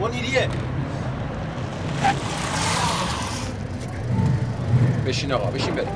منیریه بشین آقا بشین بریم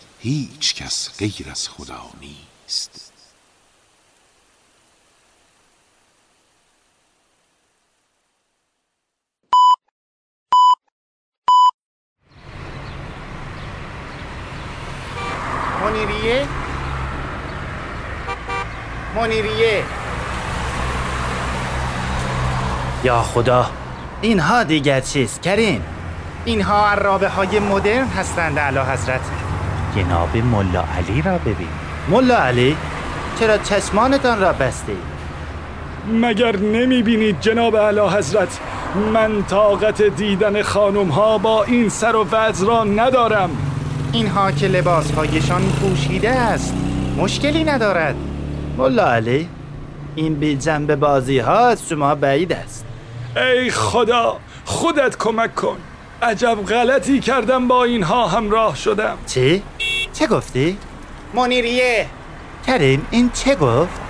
هیچ کس غیر از خدا نیست. منیریه منیریه یا خدا اینها دیگر چیست کریم؟ اینها عرابه های مدرن هستند اعلی حضرت جناب ملا علی را ببین. ملا علی چرا چشمانتان را بسته مگر نمی بینید جناب اعلی حضرت من طاقت دیدن خانم ها با این سر و وضع را ندارم. اینها که لباس هایشان پوشیده است مشکلی ندارد. ملا علی این بی جنب بازی ها از شما بعید است. ای خدا خودت کمک کن. عجب غلطی کردم با اینها همراه شدم. چی؟ چه گفتی؟ منیریه. کریم این چه گفت؟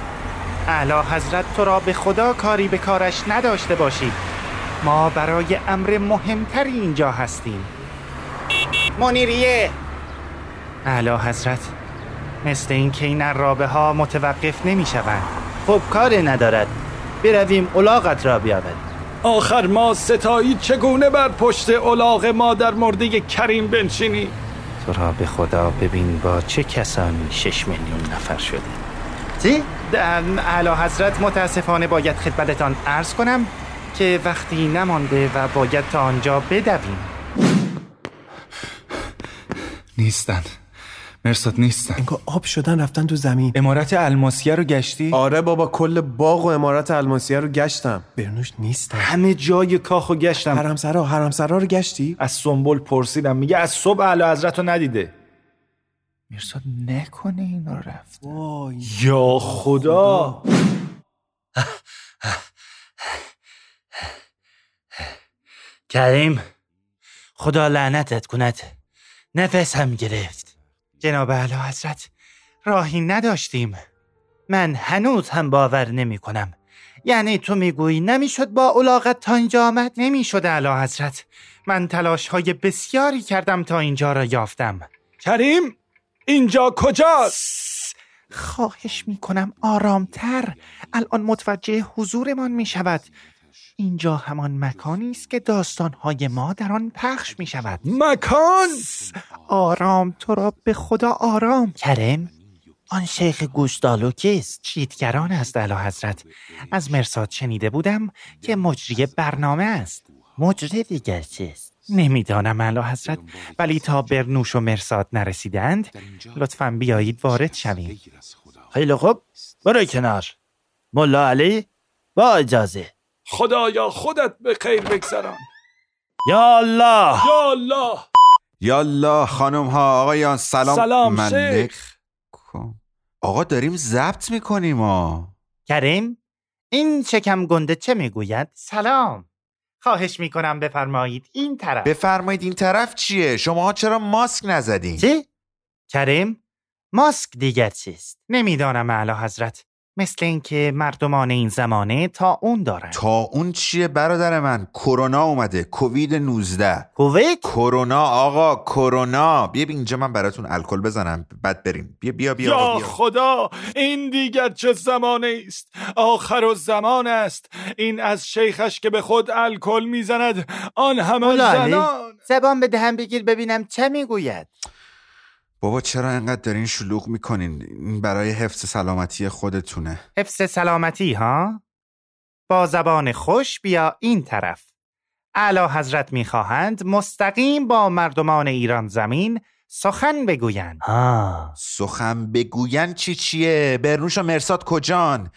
اعلی حضرت تو را به خدا کاری به کارش نداشته باشید ما برای امر مهمتری اینجا هستیم. منیریه. اعلی حضرت مثل این که این عرابه ها متوقف نمی شوند خب کاری ندارد. برویم الاغت را بیاوریم آخر ما ستایی چگونه بر پشت الاغ ما در مرده کریم بنشینی تو را به خدا ببین با چه کسانی شش میلیون نفر شده چی؟ اعلی حضرت متاسفانه باید خدمتتان عرض کنم که وقتی نمانده و باید تا آنجا بدویم. نیستن. مرساد نیستن. انگار آب شدن رفتن تو زمین. امارت الماسیه رو گشتی؟ آره بابا کل باغ و امارت الماسیه رو گشتم. برنوش نیستن. همه جای کاخو گشتم. حرمسرا حرمسرا رو گشتی؟ از سنبل پرسیدم. میگه از صبح اعلی حضرت رو ندیده. مرساد نکنه اینا رفت یا خدا. کریم خدا لعنتت کند. نفسم گرفت. جناب اعلی حضرت راهی نداشتیم. من هنوز هم باور نمی کنم. یعنی تو می‌گویی نمی‌شد با الاغت تا اینجا آمد؟ نمی‌شد اعلی حضرت. من تلاش های بسیاری کردم تا اینجا را یافتم. کریم اینجا کجاست؟ خواهش می‌کنم آرامتر. الان متوجه حضورمان می شود اینجا همان مکانی است که داستانهای ما در آن پخش می شود مکان! آرام تو را به خدا آرام. کریم آن شیخ گوشدالو کیست؟ چیتگران است اعلی حضرت. از مرساد شنیده بودم که مجری برنامه است. مجری دیگر چیست؟ نمی‌دانم اعلی حضرت. ولی تا برنوش و مرساد نرسیدند لطفا بیایید وارد شویم. خیلی خوب. برو کنار. ملا علی با اجازه. خدایا خودت به خیر بگذران یا الله یا الله یالا خانم ها آقایان سلام سلام، ملک. کن. آقا داریم ضبط می‌کنیم ها کریم این شکم گنده چه می‌گوید؟ سلام خواهش می‌کنم بفرمایید این طرف بفرمایید این طرف چیه شماها چرا ماسک نزدین چی؟ کریم ماسک دیگر چیست؟ نمی‌دانم اعلی حضرت مثل اینکه مردمان این زمانه تا اون دارند تا اون چیه برادر من؟ کرونا اومده کووید 19 کویت؟ کرونا آقا کرونا. بیا بیا اینجا من براتون الکل بزنم. بعد بریم. بیا بیا بیا, یا بیا. خدا این دیگر چه زمانه است؟ آخر و زمان است. این از شیخش که به خود الکل می‌زند. آن همه زنان. زبان به دهن بگیر ببینم چه می‌گوید. بابا چرا انقدر دارین شلوغ می‌کنین؟ این برای حفظ سلامتی خودتونه. حفظ سلامتی ها؟ با زبان خوش بیا این طرف. اعلی حضرت می‌خواهند مستقیم با مردمان ایران زمین سخن بگویند. ها. سخن بگوین چی چیه؟ برنوش و مرساد کجان؟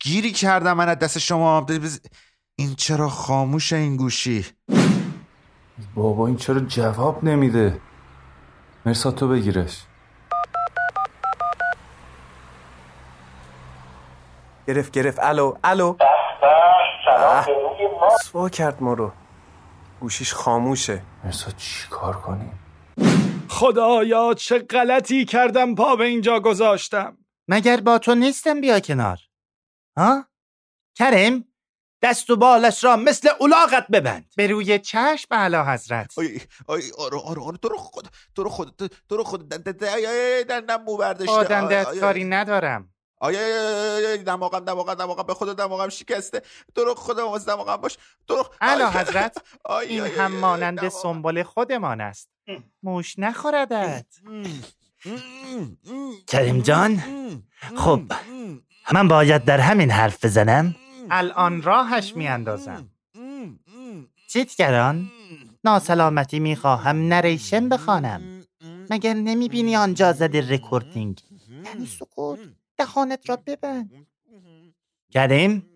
گیری کردم من از دست شما. این چرا خاموشه این گوشی؟ بابا این چرا جواب نمیده؟ مرساد تو بگیرش. گرفت گرفت. الو الو. سوا کرد ما رو؟ گوشیش خاموشه. مرساد چی کار کنیم خدایا چه غلطی کردم پا به اینجا گذاشتم. مگر با تو نیستم بیا کنار؟ ها؟ کریم؟ دست و بالش را مثل الاغت ببند. به روی چشم اعلی حضرت. آی آی آره آره آره تو رو خود تو رو خود تو رو خود دندم مو برداشته. آی، کاری ندارم. آی آی آی، آی، دماغم دماغم دماغم به خدا دماغم شکسته. تو رو خدا واسه دماغم باش. تو رو اعلی حضرت این هم مانند. سنبل خودمان است. موش نخوردت. کریم جان خب من باید در همین حرف بزنم. الان راهش میاندازم. چیتگران ناسلامتی می‌خواهم نریشن بخوانم. مگر نمی‌بینی آنجا زده recording یعنی سکوت دهانت را ببند. کریم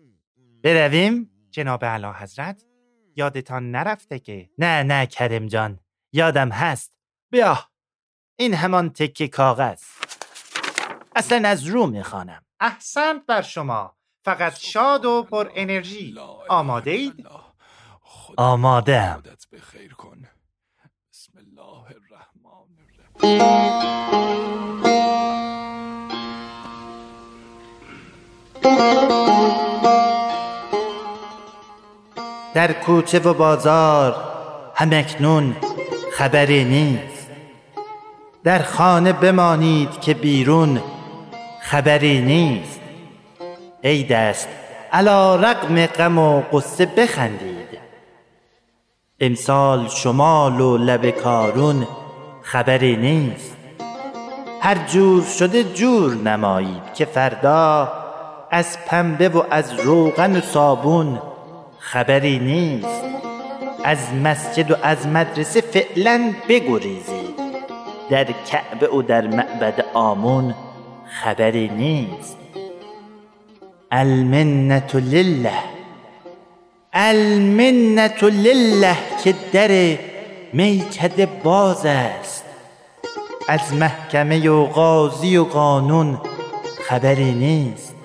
برویم جناب اعلی حضرت. یادتان نرفته که نه نه کریم جان. یادم هست. بیا. این همان تکه کاغذ. اصلا از رو می‌خوانم. احسنت بر شما. فقط شاد و پر انرژی. آماده اید؟ آماده‌ام. خودت به خیر کن. بسم الله الرحمن الرحیم. در کوچه و بازار همکنون خبری نیست. در خانه بمانید که بیرون خبری نیست. عید است علا رقم غم و قصه بخندید. امسال شمال و لب کارون خبری نیست. هر جور شده جور نمایید که فردا از پنبه و از روغن و صابون خبری نیست. از مسجد و از مدرسه فعلا بگریزید. در کعبه و در معبد آمون خبری نیست. المنت لله. المنت لله که در میکده باز است. از محکمه و قاضی و قانون خبری نیست.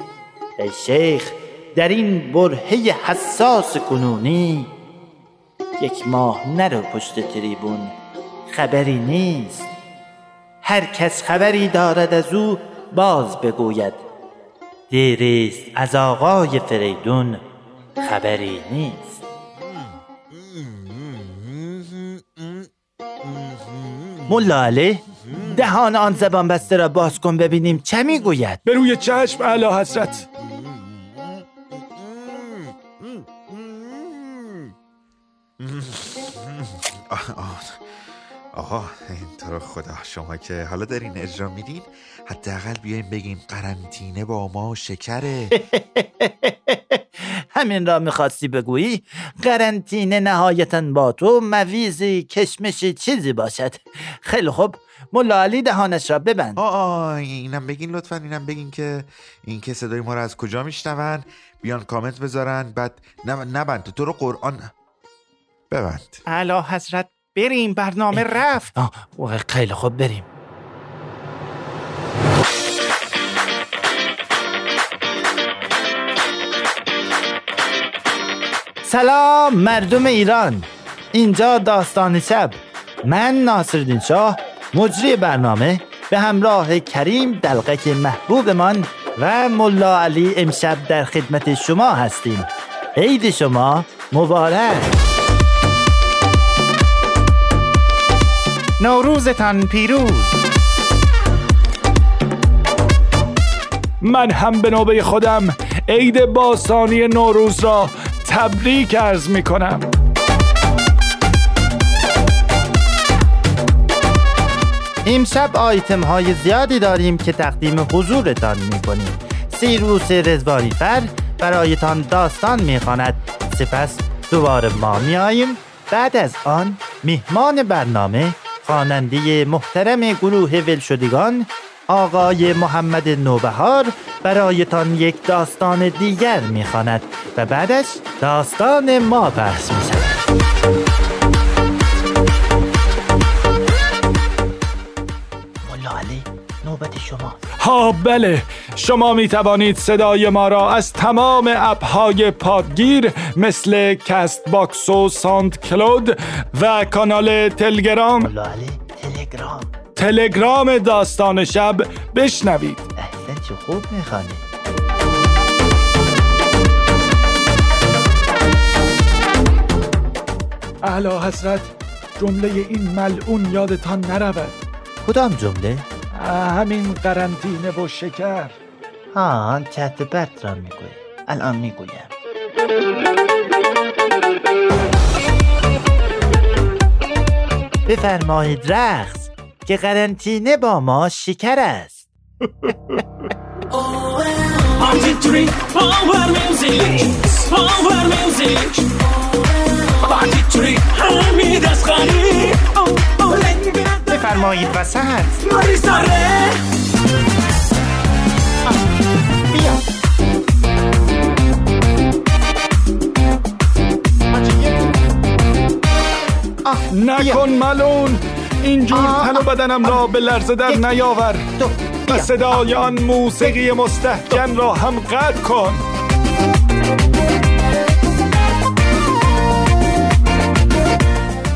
ای شیخ در این برهه حساس کنونی یک ماه نرو پشت تریبون خبری نیست. هر کس خبری دارد از او باز بگوید دیریست. از آقای فریدون خبری نیست. ملا علی دهان آن زبان بسته را باز کن ببینیم چه می‌گوید. به روی چشم اعلی حضرت. آقا این تو رو خدا شما که حالا دارین اجرا میدین حداقل بیایم بگیم قرنطینه با ما شکره. همین را می‌خواستی بگویی؟ قرنطینه نهایتا با تو مویزی کشمشی چیزی باشد. خیلی خوب ملا علی دهانش را ببند. آه آه اینم بگین لطفا اینم بگین که این که صدای ما رو از کجا میشنون؟ بیان کامنت بذارن بعد نب- نبند تو رو قرآن ببند. اعلی حضرت بریم برنامه رفت. خیلی خوب بریم. سلام مردم ایران. اینجا داستان شب. من ناصرالدین شاه مجری برنامه به همراه کریم دلقک محبوبمان و ملا علی امشب در خدمت شما هستیم. عید شما مبارک. نوروزتان پیروز. من هم به نوبه خودم عید باستانی نوروز را تبریک عرض می کنم امشب آیتم های زیادی داریم که تقدیم حضورتان می کنیم سیروس رزوانی فر برایتان داستان می خواند. سپس دوباره ما می آییم بعد از آن میهمان برنامه خواننده محترم گروه ولشدگان آقای محمد نوبهار برایتان یک داستان دیگر می‌خواند و بعدش داستان ما بحث می نوبت شما. ها بله. شما می توانید صدای ما را از تمام اپهای پادگیر مثل کست باکس و ساند کلود و کانال تلگرام تلگرام. تلگرام داستان شب بشنوید. احسن چه خوب می‌خوانی. اعلی حضرت جمله این ملعون یادتان نرود. کدام جمله؟ همین قرنطینه و شکر ها چت برت را میگوی الان می‌گویم بفرمایید رقص که قرنطینه با ما شکر است بفرمایید وسط ماریس داره بیا. نکن ملون اینجور تن و بدنم را به لرزه در نیاور. و. صدای آن موسیقی مستحکم را هم قطع کن.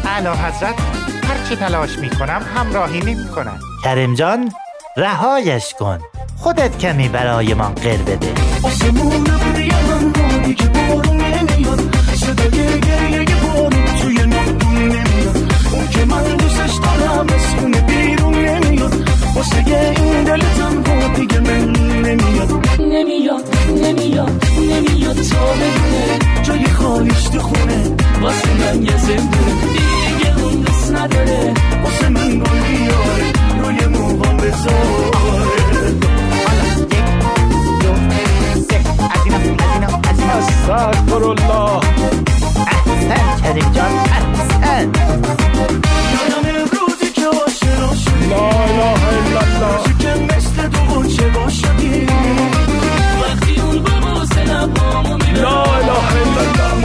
اعلی حضرت. هر چه تلاش می کنم همراهی نمی کنم کریم جان رهایش کن. خودت کمی برای من قر بده. آسمون دیگه بارون نمیاد. صدای گریه بارون توی نادون نمیاد. اون که من دوستش دارم از خونه بیرون نمیاد. واسه این دل تنها دیگه من نمیاد. نمیاد نمیاد نمیاد تا بدونه. جای خالیش تو خونه واسه من یه زندونه نداره. واسه من گل بیاره روی موهام بذاره استغفر الله احسن کریم جان احسن یادم روزی که آشنا شدی لا اله الا الله که مثل دو غنچه با شدی وقتی اون با بوسه لبامو لا اله الا الله.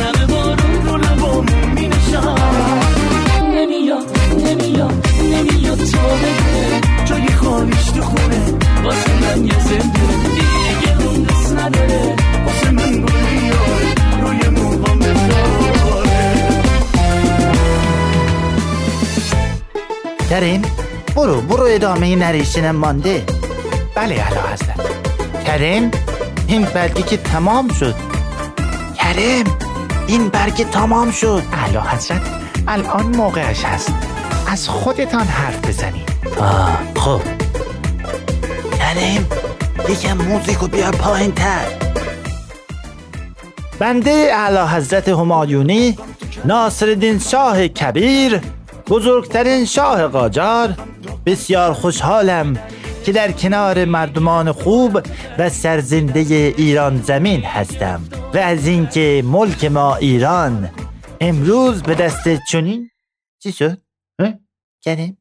کریم برو برو ادامه نریشنم مانده. بله اعلی حضرت کریم این برگی که تمام شد. کریم این برگ تمام شد. اعلی حضرت الان موقعش هست. از خودتان حرف بزنید. آه خب. کریم یکم موزیکو بیار پایین تر بنده اعلی حضرت همایونی ناصرالدین شاه کبیر بزرگترین شاه قاجار بسیار خوشحالم که در کنار مردمان خوب و سرزنده ایران زمین هستم و از اینکه ملک ما ایران امروز به دست چنین چی شد؟ کریم؟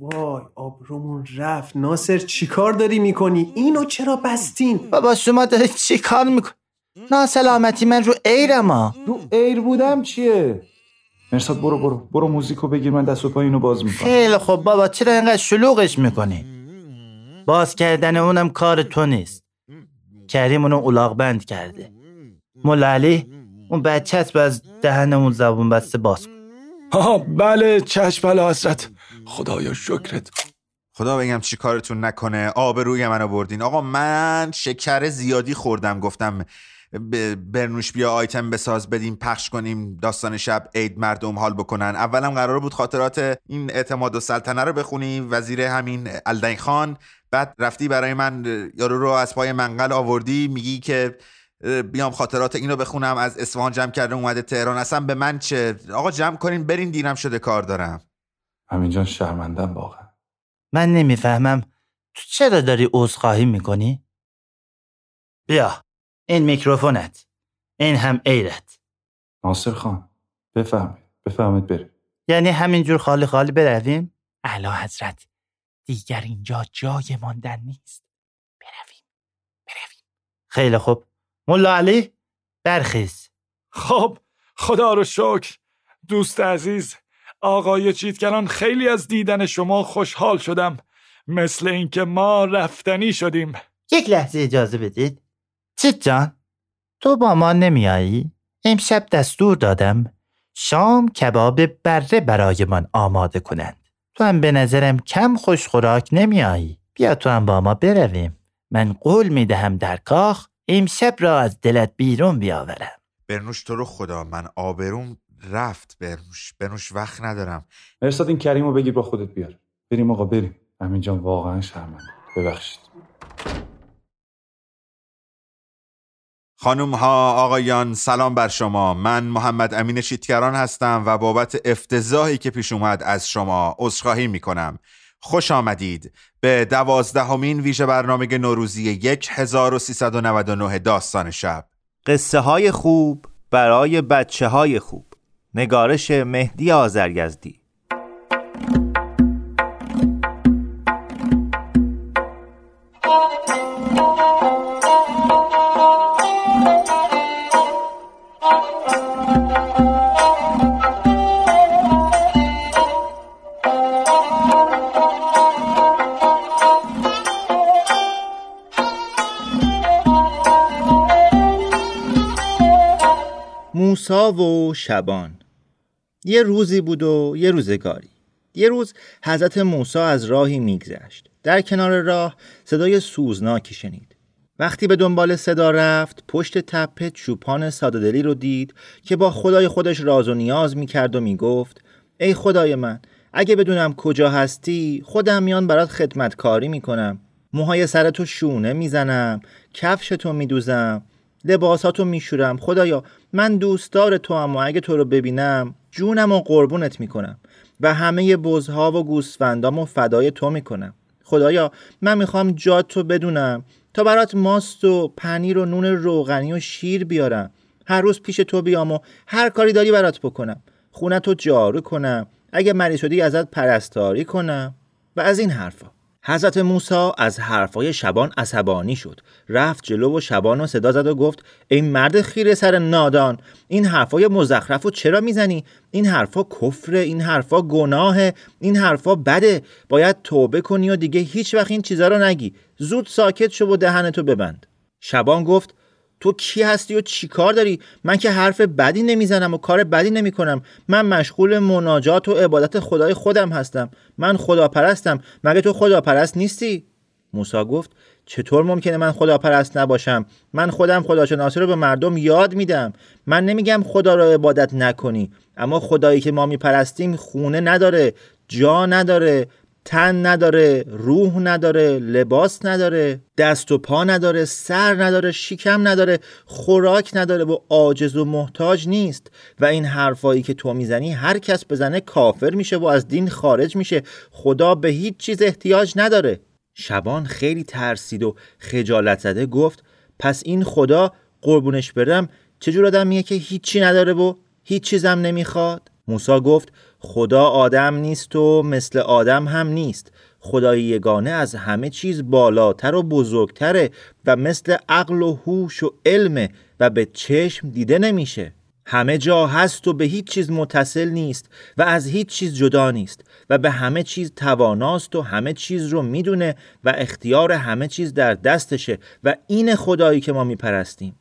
وای آبرومون رفت. ناصر چیکار داری می‌کنی؟ اینو چرا بستین؟ بابا شما دارید چی کار میکن؟ ناسلامتی من رو ایرم ها. رو ایر بودم چیه؟ مرساد برو برو. برو موزیکو بگیر من دست و پای اینو باز می‌کنم. خیلی خب بابا چرا اینقدر شلوغش می‌کنی؟ باز کردن اونم کار تو نیست. کریم اونو اولاغ بند کرده. مولا علی اون بچه هست از دهن اون زبون بسته باز کن. ها بله چشم بله حضرت خدایا شکرت. خدا بگم چی کارتون نکنه. آبروی منو بردین. آقا من شکر زیادی خوردم. گفتم برنوش بیا آیتم بساز بدیم پخش کنیم. داستان شب عید مردم حال بکنن. اولم قرار بود خاطرات این اعتماد و سلطنه رو بخونی. وزیر همین الدین خان. بعد رفتی برای من یارو رو از پای منقل آوردی. میگی که بیام خاطرات اینو بخونم. از اصفهان جمع کرده اومده تهران. اصلا به من چه؟ آقا جمع کنین برین دیرم شده کار دارم. همین جان شرمندم واقعا. من نمی‌فهمم تو چرا داری عذرخواهی می‌کنی؟ بیا این میکروفونت. این هم ایرت. ناصر خان بفهمید بفهمید بریم. یعنی همینجور خالی خالی برویم؟ علا حضرت دیگر اینجا جای ماندن نیست. برویم برویم. خیلی خوب. ملا علی برخیز. خب خدا رو شکر. دوست عزیز آقای چیتگران خیلی از دیدن شما خوشحال شدم. مثل اینکه ما رفتنی شدیم. یک لحظه اجازه بدید. چیت جان تو با ما نمیایی؟ امشب دستور دادم شام کباب بره برایمان آماده کنند. تو هم به نظرم کم خوش خوراک نمیایی. بیا تو هم با ما برویم. من قول می‌دهم در کاخ امشب را از دلت بیرون بیاورم. برنوش تو رو خدا من آبروم رفت برنوش برنوش وقت ندارم. مرساد این کریمو بگیر با خودت بیار. بریم آقا بریم. همین جان واقعا شرمنده. ببخشید. خانم ها آقایان سلام بر شما. من محمد امین شیتکران هستم و بابت افتضاحی که پیش اومد از شما عذرخواهی می کنم خوش آمدید. به دوازدهمین ویژه برنامه نوروزی 1399 داستان شب. قصه های خوب برای بچه های خوب. نگارش مهدی آزرگزدی موسا و شبان. یه روزی بود و یه روزگاری. یه روز حضرت موسی از راهی میگذشت. در کنار راه صدای سوزناکی شنید. وقتی به دنبال صدا رفت پشت تپه چوپان سادهدلی رو دید که با خدای خودش راز و نیاز می‌کرد و می‌گفت ای خدای من اگه بدونم کجا هستی خودم میان برات خدمتکاری می‌کنم. موهای سرتو شونه می‌زنم کفشتو میدوزم لباساتو میشورم. خدایا من دوستدار تو هم و اگه تو رو ببینم جونم و قربونت می‌کنم و همه بزها و گوسفندام و فدای تو می‌کنم. خدایا من می‌خوام جات تو بدونم. تا برات ماست و پنیر و نون روغنی و شیر بیارم. هر روز پیش تو بیام و هر کاری داری برات بکنم. خونه تو جارو کنم. اگه مریض شدی ازت پرستاری کنم. و از این حرفا. حضرت موسی از حرفای شبان عصبانی شد. رفت جلو و شبان رو صدا زد و گفت ای مرد خیره سر نادان این حرفای مزخرف رو چرا می‌زنی؟ این حرفا کفر این حرفا گناه این حرفا بده. باید توبه کنی و دیگه هیچ وقت این چیزا رو نگی. زود ساکت شو و دهنتو ببند. شبان گفت تو کی هستی و چی کار داری؟ من که حرف بدی نمی‌زنم و کار بدی نمی کنم من مشغول مناجات و عبادت خدای خودم هستم. من خداپرستم. مگه تو خداپرست نیستی؟ موسی گفت چطور ممکنه من خداپرست نباشم؟ من خودم خداشناسی رو به مردم یاد میدم. من نمیگم خدا را عبادت نکنی اما خدایی که ما میپرستیم خونه نداره جا نداره. تن نداره روح نداره لباس نداره دست و پا نداره سر نداره شکم نداره خوراک نداره و عاجز و محتاج نیست. و این حرفایی که تو می‌زنی هر کس بزنه کافر میشه و از دین خارج میشه. خدا به هیچ چیز احتیاج نداره. شبان خیلی ترسید و خجالت زده گفت پس این خدا قربونش برم؟ چجور آدمیه که هیچی نداره و هیچ چیزم نمی‌خواد؟ موسا گفت خدا آدم نیست و مثل آدم هم نیست. خدای یگانه از همه چیز بالاتر و بزرگتره و مثل عقل و هوش و علم و به چشم دیده نمیشه. همه جا هست و به هیچ چیز متصل نیست و از هیچ چیز جدا نیست و به همه چیز تواناست و همه چیز رو می‌دونه و اختیار همه چیز در دستشه و این خدایی که ما میپرستیم.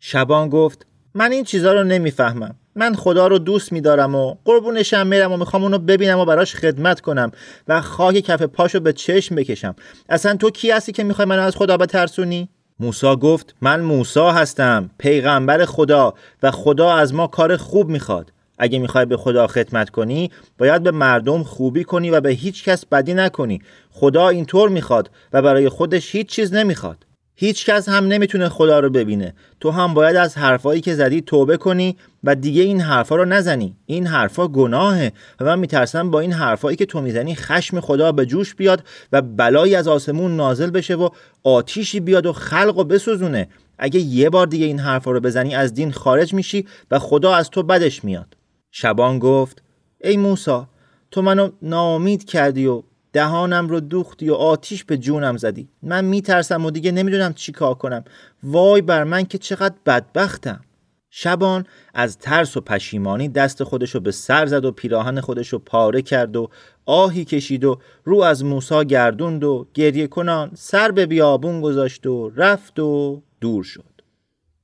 شبان گفت من این چیزها رو نمی‌فهمم. من خدا رو دوست میدارم و قربونشم میرم و می‌خوام اونو ببینم و براش خدمت کنم و خاک کف پاشو به چشم بکشم. اصلا تو کی هستی که می‌خوای منو از خدا بترسونی؟ موسا گفت من موسا هستم پیغمبر خدا و خدا از ما کار خوب می‌خواد. اگه می‌خوای به خدا خدمت کنی باید به مردم خوبی کنی و به هیچ کس بدی نکنی. خدا اینطور می‌خواد و برای خودش هیچ چیز نمی‌خواد. هیچ کس هم نمی‌تونه خدا رو ببینه. تو هم باید از حرفایی که زدی توبه کنی و دیگه این حرفا رو نزنی. این حرفا گناهه و من میترسم با این حرفایی که تو می‌زنی خشم خدا به جوش بیاد و بلایی از آسمون نازل بشه و آتیشی بیاد و خلق و بسوزونه. اگه یه بار دیگه این حرفا رو بزنی از دین خارج میشی و خدا از تو بدش میاد. شبان گفت ای موسا تو منو ناامید کردی و دهانم رو دوختی و آتیش به جونم زدی. من میترسم و دیگه نمی‌دونم چی کار کنم. وای بر من که چقدر بدبختم. شبان از ترس و پشیمانی دست خودشو به سر زد و پیراهن خودشو پاره کرد و آهی کشید و رو از موسا گردوند و گریه کنان سر به بیابون گذاشت و رفت و دور شد.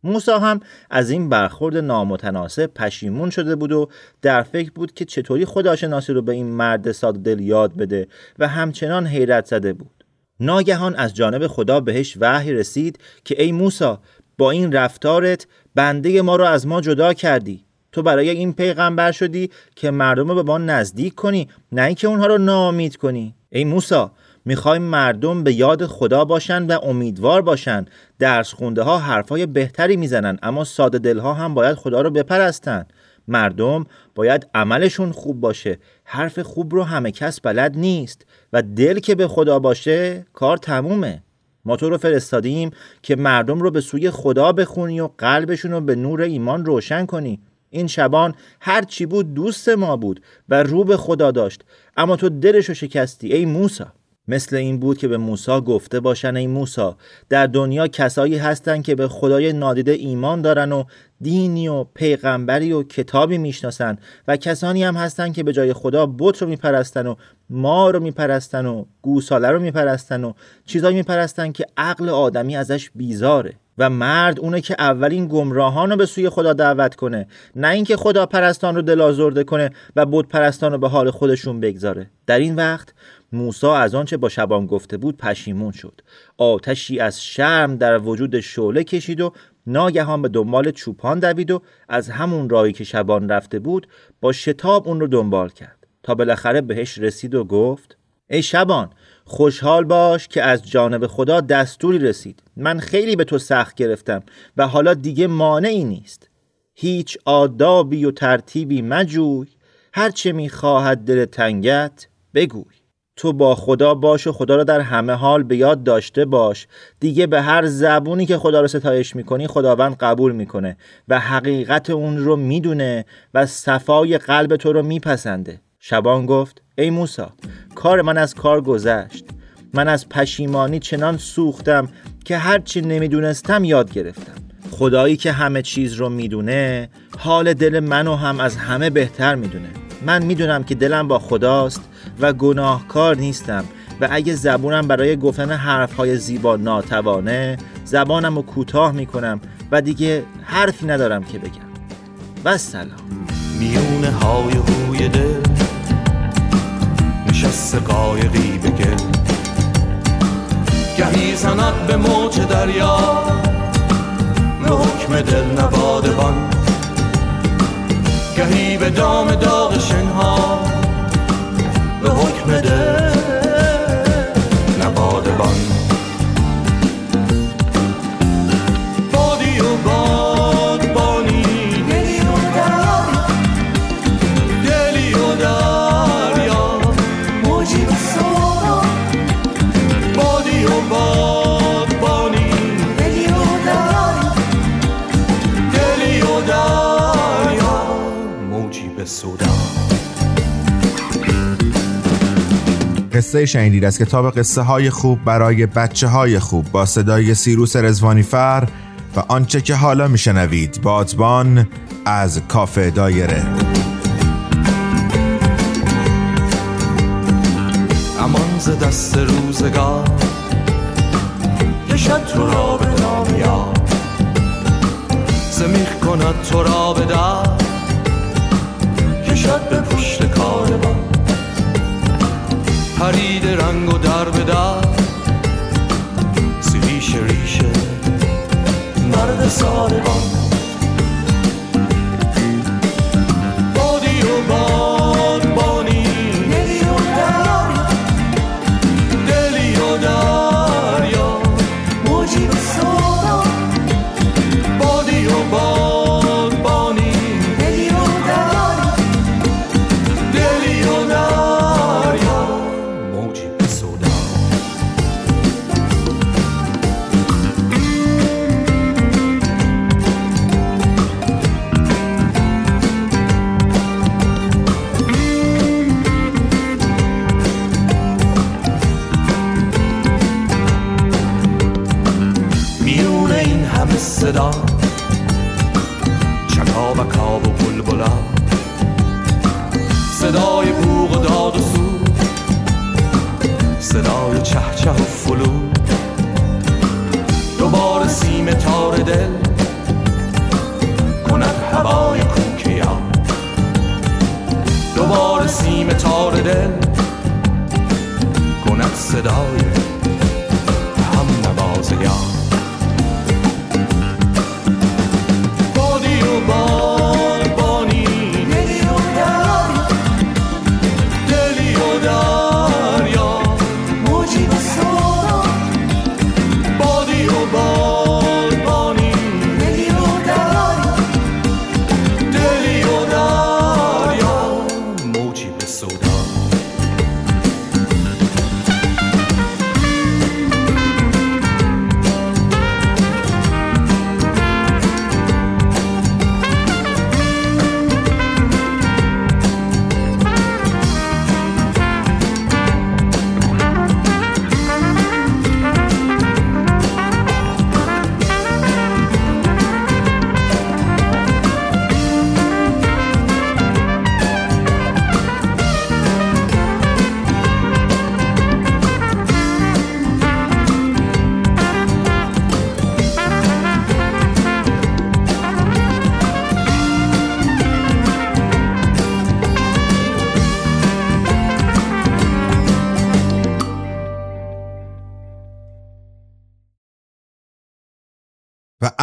موسا هم از این برخورد نامتناسب پشیمون شده بود و در فکر بود که چطوری خداشناسی رو به این مرد ساده دل یاد بده و همچنان حیرت زده بود. ناگهان از جانب خدا بهش وحی رسید که ای موسا با این رفتارت بنده ما رو از ما جدا کردی. تو برای این پیغمبر شدی که مردم رو به ما نزدیک کنی نه اینکه اونها رو ناامید کنی. ای موسا می‌خوایم مردم به یاد خدا باشن و امیدوار باشن درس خونده ها حرفای بهتری می‌زنن اما ساده دلها هم باید خدا رو بپرستن. مردم باید عملشون خوب باشه. حرف خوب رو همه کس بلد نیست و دل که به خدا باشه کار تمومه. ما تو رو فرستادیم که مردم رو به سوی خدا بخونی و قلبشون رو به نور ایمان روشن کنی. این شبان هر چی بود دوست ما بود و رو به خدا داشت. اما تو دلشو شکستی ای موسا. مثل این بود که به موسی گفته باشن ای موسی در دنیا کسایی هستند که به خدای نادیده ایمان دارن و دینی و پیغمبری و کتابی می‌شناسن و کسانی هم هستند که به جای خدا بت رو میپرستن و ما رو میپرستن و گوساله رو میپرستن و چیزایی میپرستن که عقل آدمی ازش بیزاره و مرد اونه که اولین گمراهان رو به سوی خدا دعوت کنه نه اینکه خدا پرستان رو دلازرده کنه و بود پرستان رو به حال خودشون بگذاره. در این وقت موسی از آنچه با شبان گفته بود پشیمون شد. آتشی از شرم در وجود شعله کشید و ناگهان به دنبال چوپان دوید و از همون راهی که شبان رفته بود با شتاب اون رو دنبال کرد. تا بالاخره بهش رسید و گفت ای شبان خوشحال باش که از جانب خدا دستوری رسید. من خیلی به تو سخت گرفتم و حالا دیگه مانعی نیست. هیچ آدابی و ترتیبی مجوی هرچه می‌خواهد دل تنگت بگوی. تو با خدا باش و خدا را در همه حال به یاد داشته باش. دیگه به هر زبونی که خدا رو ستایش می‌کنی خداوند قبول می‌کنه و حقیقت اون رو می‌دونه و صفای قلب تو رو میپسنده. شبان گفت ای موسا کار من از کار گذشت. من از پشیمانی چنان سوختم که هرچی نمی‌دونستم یاد گرفتم. خدایی که همه چیز رو می‌دونه حال دل منو هم از همه بهتر می‌دونه. من می‌دونم که دلم با خداست و گناهکار نیستم. و اگه زبونم برای گفتن حرفهای زیبا ناتوانه زبانم رو کوتاه می‌کنم و دیگه حرفی ندارم که بگم. و سلام. میونه های روی دل نشست قایقی بگل گهی زند به موج دریا به حکم دل نوادبان گهی به دام داغ شنها به حکم ده. نه بادی و قصه شنیدید از کتاب قصه های خوب برای بچه های خوب با صدای سیروس رزوانی فر و آنچه که حالا میشنوید بادبان از کافه دایره. امان ز دست روزگار کشد تو را به دامیا زمیخ کند تو را به در کشد به پرید رنگ و در به در. سی ریشه مرد ساربان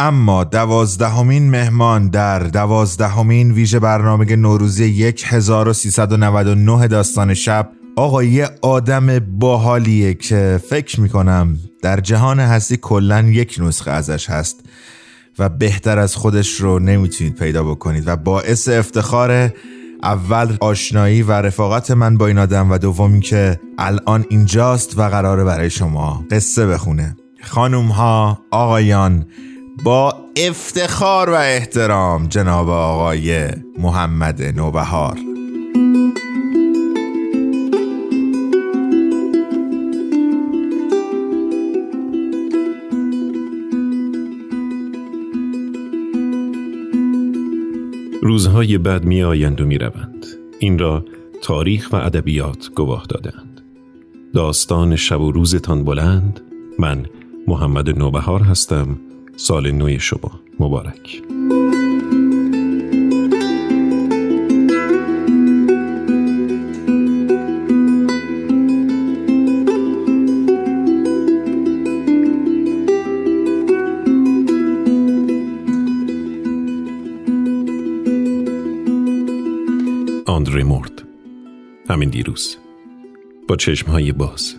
اما دوازدهمین مهمان در دوازدهمین ویژه برنامه نوروزی 1399 داستان شب آقا یه آدم باحالیه که فکر می‌کنم در جهان هستی کلا یک نسخه ازش هست و بهتر از خودش رو نمی‌تونید پیدا بکنید و باعث افتخار اول آشنایی و رفاقت من با این آدم و دومی که الان اینجاست و قراره برای شما قصه بخونه. خانوم ها آقایان با افتخار و احترام جناب آقای محمد نوبهار روزهای بد می آیند و می روند. این را تاریخ و ادبیات گواه دادند. داستان شب و روزتان بلند من محمد نوبهار هستم سال نوی شما مبارک. آندره مرد. همین دیروز. با چشمهای باز.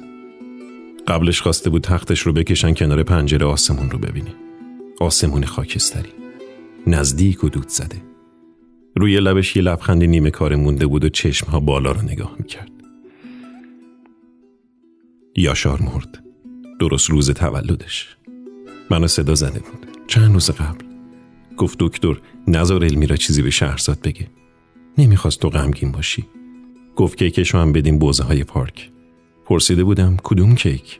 قبلش خواسته بود تختش رو بکشن کنار پنجره آسمون رو ببینی آسمون خاکستری. نزدیک و دود زده. روی لبش یه لبخند نیمه کار مونده بود و چشمها بالا رو نگاه می‌کرد. یاشار مرد. درست روز تولدش. منو صدا زده بود. چند روز قبل. گفت دکتر نزار علمی را چیزی به شهرزاد بگه. نمی‌خواست تو غمگین باشی. گفت کیکش رو هم بدیم بوزه های پارک. پرسیده بودم کدوم کیک؟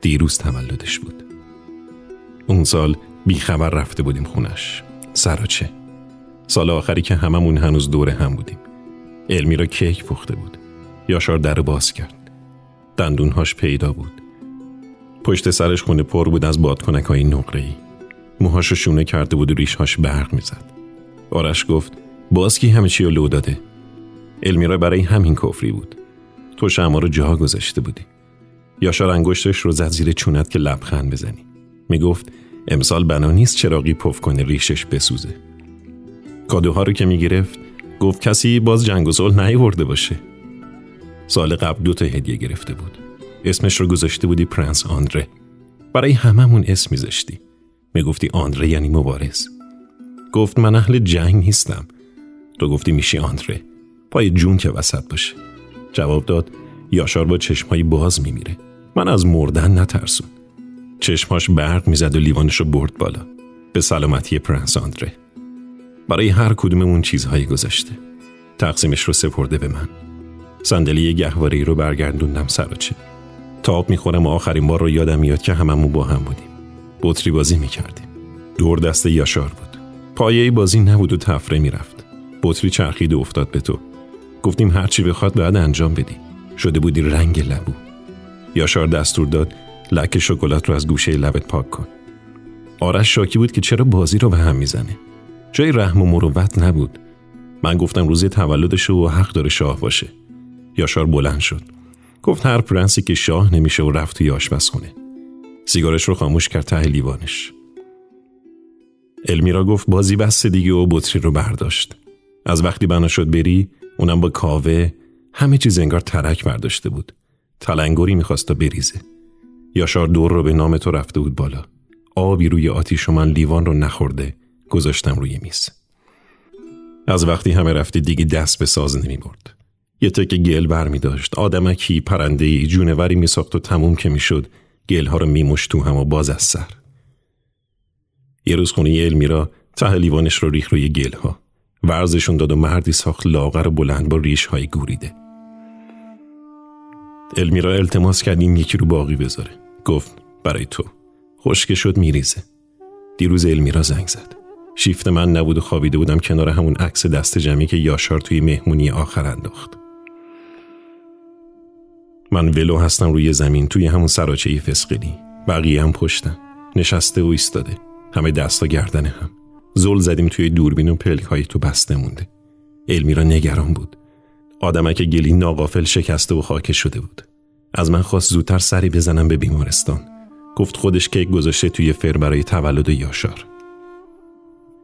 دیروز تولدش بود. اون سال بیخبر رفته بودیم خونش. سراچه سال آخری که هممون هنوز دوره هم بودیم. علمی را کیک پخته بود. یاشار در باز کرد. دندونهاش پیدا بود. پشت سرش خونه پر بود از بادکنک های نقره ای موهاش شونه کرده بود و ریشهاش برق می‌زد. آرش گفت باز کی همه چی رو لو داده؟ المیرا برای همین کفری بود. تو شما رو جا گذاشته بودی. یاشار انگشتش رو زد زیر چونت که لبخند بزنی. می‌گفت امسال بنا نیست چراقی پف کنه ریشش بسوزه. کادوها رو که می‌گرفت گفت کسی باز جنگ و صلح نیورده باشه. سال قبل دو تا هدیه گرفته بود. اسمش رو گذاشته بودی پرنس آندره. برای هممون اسم میذاشتی. می‌گفتی آندره یعنی مبارز. گفت من اهل جنگ نیستم. تو گفتی میشی آندره. پای جون که وسط باشه. جواب داد یاشار با چشمهایی باز میمیره. من از مردن نترسون چشمهاش برق می‌زد و لیوانش رو برد بالا. به سلامتی پرنس آندره برای هر کدوممون چیزهایی گذاشته. تقسیمش رو سپرده به من. صندلی گهواری رو برگردوندم سراچه تاب می‌خورم و آخرین بار رو یادم میاد که هممون با هم بودیم. بطری بازی می‌کردیم. دور دست یاشار بود. پایه بازی نبود و تفره می‌رفت. بطری چرخید و افتاد به تو. گفتیم هرچی بخواد باید انجام بدی. شده بودی رنگ لبو. یاشار دستور داد لک شکلات رو از گوشه لبت پاک کن. آرش شاکی بود که چرا بازی رو به هم می‌زنه. جای رحم و مروت نبود. من گفتم روزی تولدش و حق داره شاه باشه. یاشار بلند شد. گفت هر پرنسی که شاه نمیشه و رفت توی آشپزخونه سیگارش رو خاموش کرد ته لیوانش. المیرا گفت بازی بس دیگه و بطری رو برداشت. از وقتی بنا شد بری اونم با کاوه همه چیز انگار ترک برداشته بود. تلنگری می‌خواست تا بریزه. یاشار دور رو به نام تو رفته بود بالا. آبی روی آتیش و من لیوان رو نخورده گذاشتم روی میز. از وقتی همه رفتی دیگه دست به ساز نمی برد. یه تک گل بر می داشت. آدمکی پرنده ای جونوری می ساخت و تموم که می شد. گل ها رو می تو هم و باز از سر. یه روز خونه المیرا ته لیوانش رو ریخ روی گل ها ورزشون داد و مردی ساخت لاغر و بلند با ریش های گوریده المیرا التماس کرد این یکی رو باقی بذاره. گفت برای تو. خشک شد میریزه. دیروز المیرا زنگ زد. شیفت من نبود و خوابیده بودم کنار همون عکس دست جمعی که یاشار توی مهمونی آخر انداخت. من ولو هستم روی زمین توی همون سراچه فسقلی. بقیه هم پشتن. نشسته و ایستاده. همه دستا گردن هم. زل زدیم توی دوربین و پلک های تو بسته مونده. المیرا نگران بود. آدمک گلی ناقافل شکسته و خاکه شده بود. از من خواست زودتر سری بزنم به بیمارستان. گفت خودش کیک گذاشته توی فر برای تولد یاشار.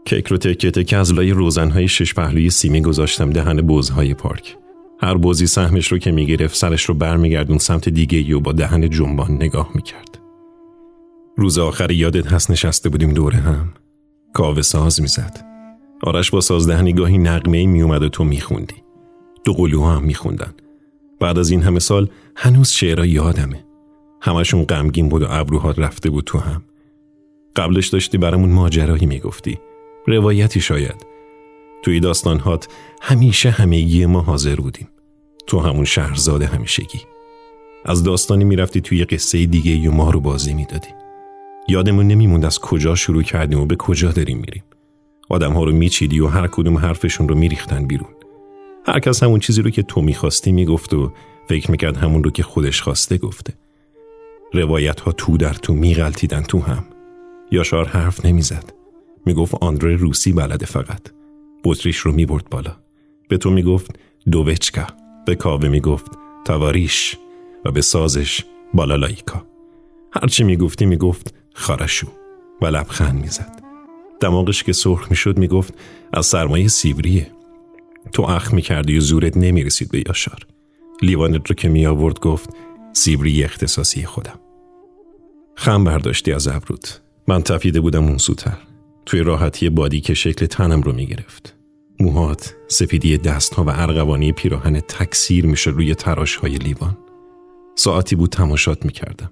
کیک رو تکه تکه از لای روزنهای شش پهلوی سیمی گذاشتم دهن بوزهای پارک. هر بوزی سهمش رو که می‌گرفت سرش رو برمیگردون سمت دیگه و با دهن جنبان نگاه می‌کرد. روز آخر یادت هست نشسته بودیم دوره هم. کاوه ساز می‌زد. آرش با سازدهنی گاهی نقمه میومد و تو میخوندی. دو قلوها هم میخوندن. بعد از این همه سال هنوز شعرها یادمه. همشون غمگین بود و ابروها رفته بود تو هم. قبلش داشتی برامون ماجرایی می‌گفتی. روایتی شاید. توی داستانهات همیشه همگی ما حاضر بودیم. تو همون شهرزاد همیشگی. از داستانی می‌رفتی توی قصه دیگه ی ما رو بازی می‌دادی. یادمون نمیموند از کجا شروع کردیم و به کجا داریم میریم. آدم ها رو میچیدی و هر کدوم حرفشون رو میریختن بیرون. هر کس همون چیزی رو که تو می‌خواستی می‌گفت و فکر می‌کرد همون رو که خودش خواسته گفته. روایت ها تو در تو میغلطیدن تو هم. یاشار حرف نمی‌زد. می‌گفت آندره روسی بلده فقط. بطریش رو می‌برد بالا. به تو می‌گفت دووچکا. به کاوه می‌گفت تواریش. و به سازش بالالایکا هرچی می‌گفتی می‌گفت خارشو. و لبخند می‌زد. دماغش که سرخ می‌شد می‌گفت از سرمایه سیبریه. تو اخ می‌کردی و زورت نمی‌رسید به یاشار. لیوانت رو که می آورد گفت سیبری اختصاصی خودم. خم برداشتی از ابرود. من تفیده بودم اون سوتر. توی راحتی بادی که شکل تنم رو می گرفت موهات سفیدی دستها و ارغوانی پیراهن تکثیر میشه روی تراش های لیوان. ساعتی بود تماشات می کردم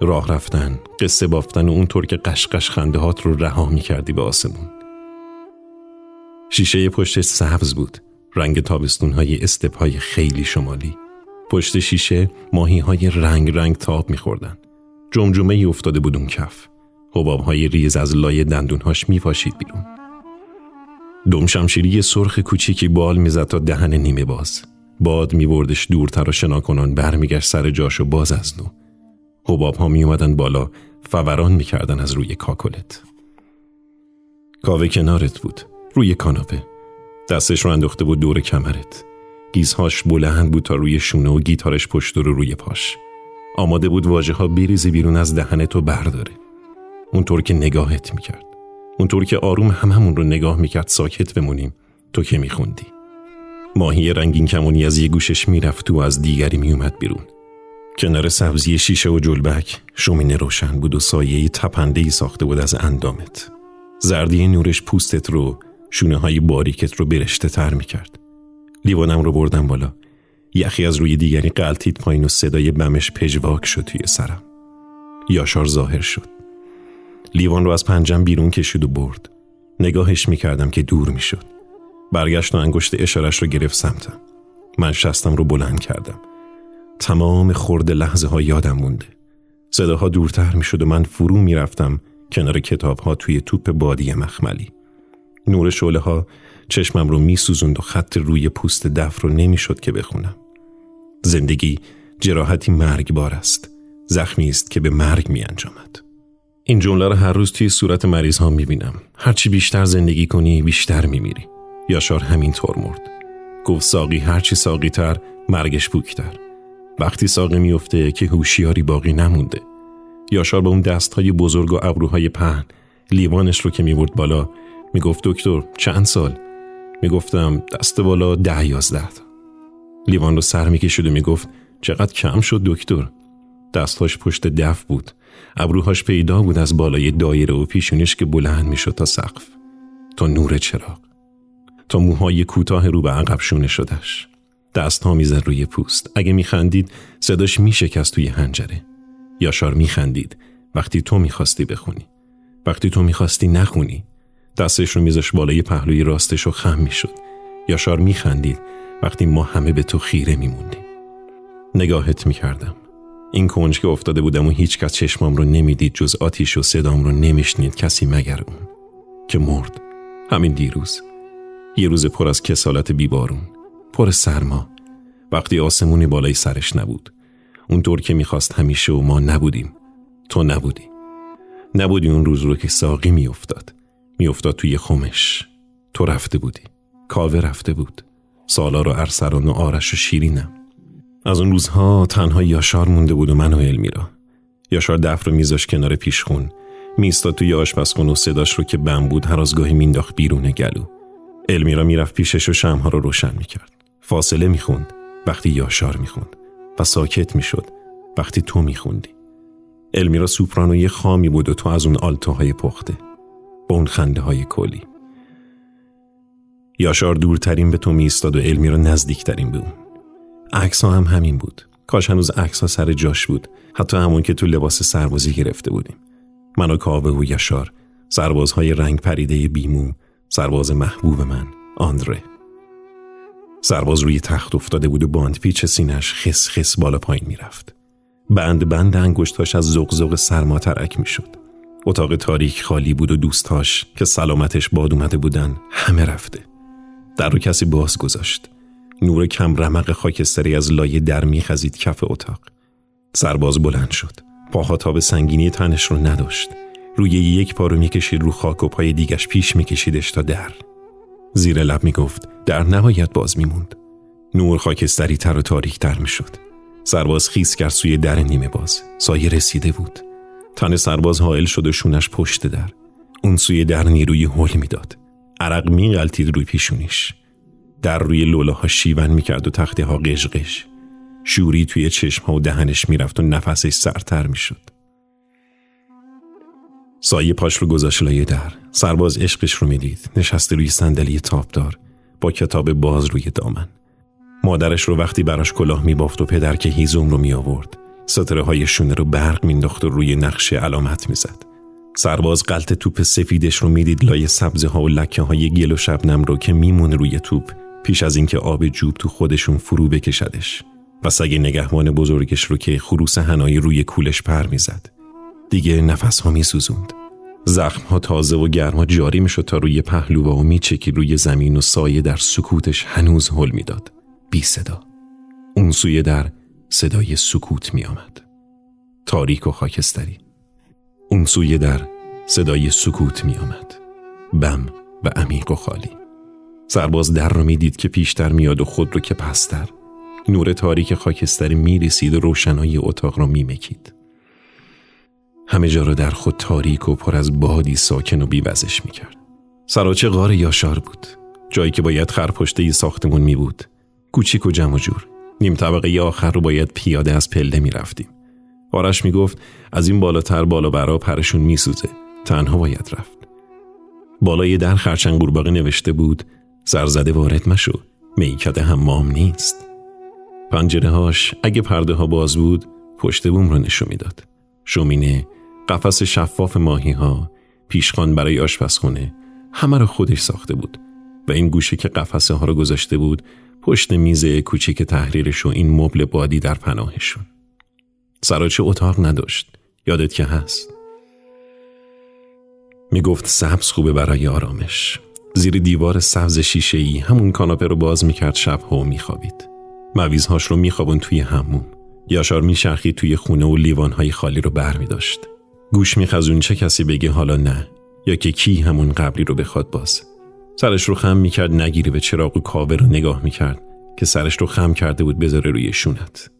راه رفتن قصه بافتن و اونطور که قشقش خنده هات رو رها می کردی به آسمون. شیشه پشتش سبز بود. رنگ تابستون های استپ های خیلی شمالی. پشت شیشه ماهی های رنگ رنگ تاب میخوردن. جمجمه ای افتاده بود اون کف. حباب های ریز از لای دندونهاش میپاشید بیرون. دم شمشیری سرخ کوچیکی بال می‌زد تا دهن نیمه باز. باد میبردش دورتر و شناکنان برمیگشت سر جاش و باز از نو. حباب ها می اومدن بالا فوران می‌کردن از روی کاکلت. کاوه کنارت بود. روی کاناپه. دستش رو انداخته بود دور کمرت. گیزهاش بلند بود تا روی شونه و گیتارش پشت رو روی پاش. آماده بود واجه ها بریزی بیرون از دهنت و برداره. اونطور که نگاهت می‌کرد. اونطور که آروم هممون رو نگاه می‌کرد ساکت بمونیم. تو که میخوندی. ماهی رنگین کمونی از یه گوشش می‌رفت و از دیگری میومد بیرون. کنار سبزی شیشه و جلبک شومینه روشن بود و سایه تپنده ساخته بود از اندامت. زردی نورش پوستت رو شونه های باریکت رو برشته تر می‌کرد. لیوانم رو بردم بالا. یخی از روی دیگری قلتید پایین و صدای بمش پژواک شد توی سرم. یاشار ظاهر شد. لیوان رو از پنجم بیرون کشید و برد. نگاهش می‌کردم که دور می‌شد. برگشت و انگشت اشارش رو گرفت سمتم. من شستم رو بلند کردم. تمام خورده لحظه ها یادم مونده. صداها دورتر می‌شد و من فرو می‌رفتم کنار کتاب ها توی توپ بادی مخملی. نور شعله ها چشمم رو میسوزوند و خط روی پوست دف رو نمی‌شد که بخونم زندگی جراحتی مرگبار است زخمی است که به مرگ می انجامد. این جمله رو هر روز توی صورت مریض ها می بینم. هرچی بیشتر زندگی کنی بیشتر می میری. یاشار همینطور مرد. گفت ساقی هرچی ساقی تر مرگش بوکتر. وقتی ساقی میفته که هوشیاری باقی نمونده. یاشار با اون دستهای بزرگ و ابروهای پهن لیوانش رو که می‌برد بالا می‌گفت دکتر چند سال؟ می‌گفتم دست بالا ده یازده لیوان رو سر می‌کشید و می‌گفت چقدر کم شد دکتر. دستهاش پشت دف بود. ابروهاش پیدا بود از بالای دایره و پیشونش که بلند می‌شد تا سقف. تا نور چراغ. تا موهای کوتاه رو به عقب شونه شدش دست ها می‌زد روی پوست. اگه میخندید صداش میشکست توی هنجره. یاشار میخندید. وقتی تو می‌خواستی بخونی. وقتی تو می‌خواستی نخونی. دستش رو میذاش بالای پهلوی راستش رو خم می‌شد. یاشار میخندید. وقتی ما همه به تو خیره میموندیم. نگاهت می‌کردم. این کنج که افتاده بودم و هیچ کس چشمام رو نمی‌دید جز آتیش و صدام رو نمیشنید کسی مگر اون که مرد. همین دیروز. یه روز پر از کسالت بیبارون. پر سرما. وقتی آسمونی بالای سرش نبود. اونطور که می‌خواست همیشه و ما نبودیم. تو نبودی. نبودی اون روز رو که ساقی میافتاد. میافتاد توی خمش. تو رفته بودی. کاوه رفته بود. سالار و ارسران و آرش و شیرینم. از اون روزها تنها یاشار مونده بود و من و المیرا یاشار دف رو میذاش کنار پیشخون. میستاد توی آشپزخونه و صداش رو که بم بود هر از گاهی مینداخت بیرون گلو. المیرا می‌رفت پیشش و شمها رو روشن می‌کرد. فاصله می‌خوند. وقتی یاشار می‌خوند. و ساکت می‌شد. وقتی تو میخوندی. المیرا سوپرانوی خامی بود و تو از اون آلتوهای پخته. با اون خنده های کلی. یاشار دورترین به تو میستاد و المیرا نزدیکترین به اون. عکس هم همین بود. کاش هنوز عکس ها سر جاش بود. حتی همون که تو لباس سربازی گرفته بودیم. من و کاوه و یاشار سربازهای رنگ پریده بیمو سرباز محبوب من آندره. سرباز روی تخت افتاده بود و باند پیچ سینش خس خس بالا پایین می‌رفت. بند بند انگشتاش از زغزغ سرما ترک می‌شد. اتاق تاریک خالی بود و دوستاش که سلامتش باد اومده بودن همه رفته. در رو کسی باز گذاشت. نور کم رمق خاکستری از لایه در میخزید کف اتاق. سرباز بلند شد. پاها به سنگینی تنش رو نداشت. روی یک پا رو می‌کشید رو خاک و پای دیگش پیش میکشیدش تا در. زیر لب می‌گفت در نباید باز میموند. نور خاکستری تر و تاریک تر می‌شد. سرباز خیس کرد سوی در نیمه باز. سایه رسیده بود. تن سرباز حائل شد شونش پشت در. اون سوی در نیروی هل می‌داد. عرق میغلطید روی پیشونیش. در روی لولاها شیون می‌کرد و تخته ها قشقش. شوری توی چشم ها و دهنش می‌رفت و نفسش سرتر می‌شد. سایه پاش رو گذاشت لایه در. سرباز عشقش رو می‌دید. نشسته روی صندلی تاپدار با کتاب باز روی دامن. مادرش رو وقتی براش کلاه میبافت و پدر که هیزوم رو می آورد ستاره های شونه رو برق مینداخت و روی نقشه علامت می‌زد. سرباز قلط توپ سفیدش رو می‌دید لای سبزه ها و لکه های گل و شبنم رو که میمون روی توپ پیش از اینکه آب جوب تو خودشون فرو بکشدش. و سگ نگهبان بزرگش رو که خروس هنایی روی کولش پر می‌زد. دیگه نفس ها میسوزوند. زخم ها تازه و گرما جاری می‌شد تا روی پهلو و میچکی روی زمین و سایه در سکوتش هنوز حل می‌داد. بی صدا. اون سوی در صدای سکوت می آمد. تاریک و خاکستری اون سوی در صدای سکوت می آمد. بم و عمیق و خالی سرباز در رو می دید که پیشتر میاد و خود رو که پستر نور تاریک خاکستری می رسید و روشنایی اتاق را می مکید. همه جا را در خود تاریک و پر از بادی ساکن و بیوزش می کرد. سراچه غار یاشار بود. جایی که باید خرپشته ساختمون می بود. کوچیک و جمع و جور. نیم طبقه آخر رو باید پیاده از پله می رفتیم. آرش می گفت از این بالاتر بالا برا پرشون می سوزه. تنها باید رفت. بالای در خرچنگ قورباغه نوشته بود زرزده وارد مشو میکده حمام نیست. پنجره هاش اگه پرده ها باز بود پشت بوم رو نشون می‌داد. شومینه، قفس شفاف ماهی ها، پیشخان برای آشپزخونه همه رو خودش ساخته بود و این گوشه که قفسه ها رو گذاشته بود پشت میز کوچیک تحریرش و این مبل بادی در پناهشون. سراچه اتاق نداشت. یادت که هست. می‌گفت سبز خوبه برای آرامش. زیر دیوار سبز شیشه ای همون کاناپه رو باز می‌کرد شبها و میخوابید. مویزهاش رو میخوابون توی هموم. یاشار میچرخید توی خونه و لیوانهای خالی رو بر میداشت. گوش میخزون چه کسی بگه حالا نه یا که کی همون قبلی رو بخواد باز. سرش رو خم می‌کرد نگیری به چراغ و کاوه رو نگاه می‌کرد که سرش رو خم کرده بود بذاره روی شونت.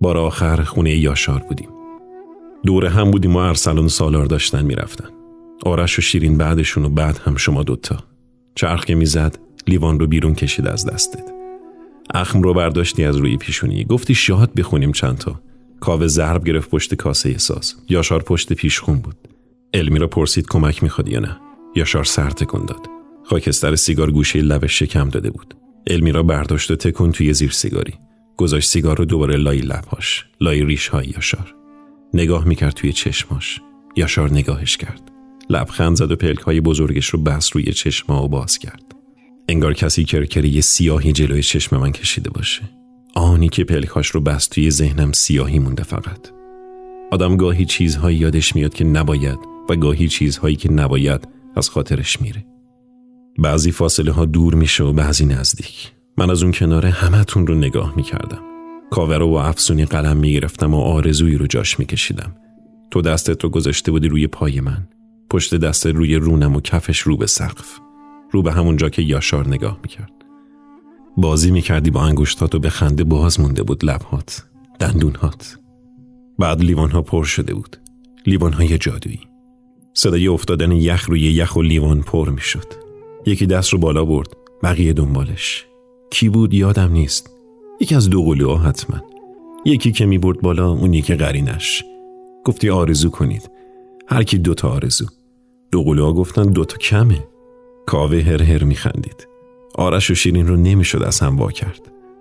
بار آخر خونه یاشار بودیم. دور هم بودیم و ارسلان سالار داشتن می‌رفتن. آرش و شیرین بعدشون و بعد هم شما دوتا. چرخ که می‌زد لیوان رو بیرون کشید از دستت. اخم رو برداشتی از روی پیشونی گفتی شاد بخونیم چند تا. کاوه ضرب گرفت پشت کاسه ساز. یاشار پشت پیشخون بود. علمی را پرسید کمک می‌خواد یا نه. یاشار سر تکون داد. خاکستر سیگار گوشه لبش شکم داده بود. علمی را برداشت و تکون توی زیر سیگاری. گذاشت سیگار رو دوباره لای لبهاش، لای ریش های یاشار. نگاه می‌کرد توی چشماش. یاشار نگاهش کرد. لبخند زد و پلک های بزرگش رو بس روی چشما و باز کرد. انگار کسی کرکری سیاهی جلوی چشم من کشیده باشه. آنی که پلکاش رو بست توی ذهنم سیاهی مونده فقط. آدم گاهی چیزهایی یادش میاد که نباید و گاهی چیزهایی که نباید از خاطرش میره. بعضی فاصله ها دور میشه و بعضی نزدیک. من از اون کناره همتون رو نگاه می‌کردم. کاور و افسونی قلم می‌گرفتم و آرزویی رو جاش میکشیدم. تو دستت رو گذاشته بودی روی پای من. پشت دست روی رونم و کفش رو به سقف. رو به همون جا که یاشار نگاه می‌کرد. بازی می‌کردی با انگشتات و به خنده باز مونده بود لبهات. دندونهات. بعد لیوانها پر شده بود. لیوانهای جادویی. صدای افتادن یخ روی یخ و لیوان پر می‌شد. یکی دست رو بالا برد. بقیه دنبالش. کی بود یادم نیست. یکی از دو قلوها حتما. یکی که می برد بالا اون یکی قرینش. گفتی آرزو کنید. هر کی دوتا آرزو. دو قلوها گفتن دوتا کمه. کاوه هر هر می خندید. آرش و شیرین رو نمی‌شد از هم وا کرد.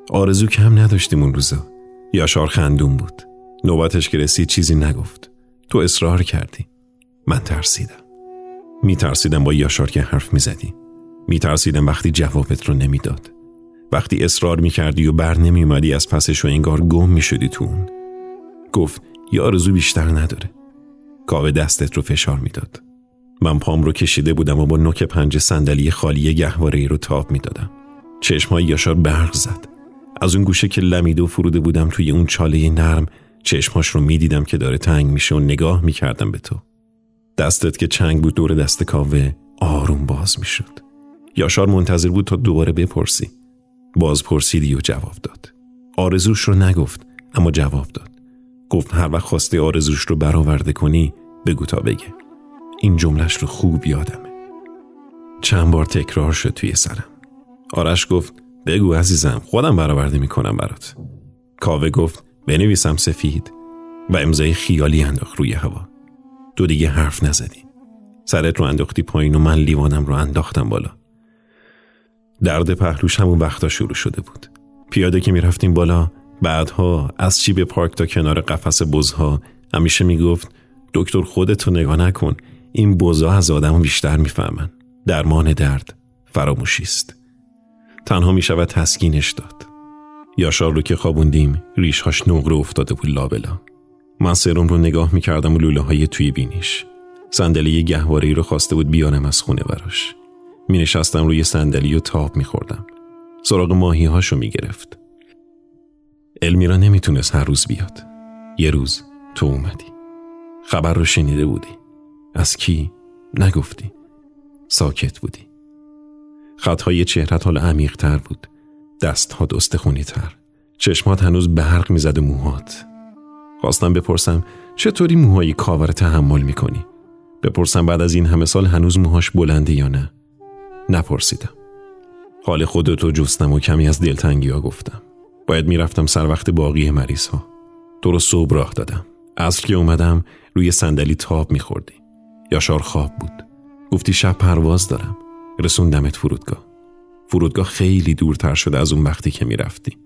آرزو کم نداشتیم اون روزا. یاشار خندون بود. نوبتش که رسید چیزی نگفت. تو اصرار کردی. من ترسیدم. می ترسیدم با یاشار که حرف می زدی. می ترسیدم وقتی جوابت رو نمی‌داد. وقتی اصرار می‌کردی و بر نمیومدی از پسش و انگار گم می‌شدی تو اون. گفت یه آرزو بیشتر نداره. کاوه دستت رو فشار می‌داد. من پام رو کشیده بودم و با نوک پنج صندلی خالی گهواره رو تاب می‌دادم. چشمهای یاشار برق زد. از اون گوشه که لمیده و فروده بودم توی اون چاله نرم چشمهاش رو می‌دیدم که داره تنگ میشه و نگاه می‌کردم به تو. دستت که چنگ بود دور دست کاوه آروم باز می‌شد. یاشار منتظر بود تا دوباره بپرسی. باز پرسیدی و جواب داد. آرزوش رو نگفت اما جواب داد. گفت هر وقت خواسته آرزوش رو برآورده کنی بگو تا بگه. این جملش رو خوب یادمه. چند بار تکرار شد توی سرم. آرش گفت بگو عزیزم خودم برآورده می‌کنم برات. کاوه گفت بنویسم سفید. و امضای خیالی انداخت روی هوا. تو دیگه حرف نزدی. سرت رو انداختی پایین و من لیوانم رو انداختم بالا. درد پهلوش همون وقتا شروع شده بود. پیاده که می‌رفتیم بالا بعدها از چی به پارک تا کنار قفس بزها همیشه می‌گفت دکتر خودتو نگاه نکن این بزا از آدم بیشتر می‌فهمن. درمان درد فراموشی است. تنها می شود تسکینش داد. یاشار رو که خوابوندیم ریشهاش نقره افتاده بود لابلا. من سرم رو نگاه می کردم و لوله های توی بینیش. صندلی گهواره رو خواسته بود بیانم از خونه براش. می نشستم روی صندلی و تاب می خوردم سراغ ماهی هاشو می گرفت المیرا نمی‌تونست هر روز بیاد. یه روز تو اومدی. خبر رو شنیده بودی. از کی؟ نگفتی. ساکت بودی. خطهای چهرت حال عمیق تر بود. دستها استخونی تر چشمات هنوز برق می‌زد و موهات. خواستم بپرسم چطوری موهای کاور تحمل می‌کنی؟ بپرسم بعد از این همه سال هنوز موهاش بلنده یا نه؟ نپرسیدم. حال خودتو جستم و کمی از دلتنگی ها گفتم. باید می‌رفتم سر وقت باقی مریض ها. تو رو صبح راه دادم. اصل که اومدم روی صندلی تاب میخوردی. یاشار خواب بود. گفتی شب پرواز دارم. رسوندمت فرودگاه. فرودگاه خیلی دورتر شده از اون وقتی که می‌رفتی.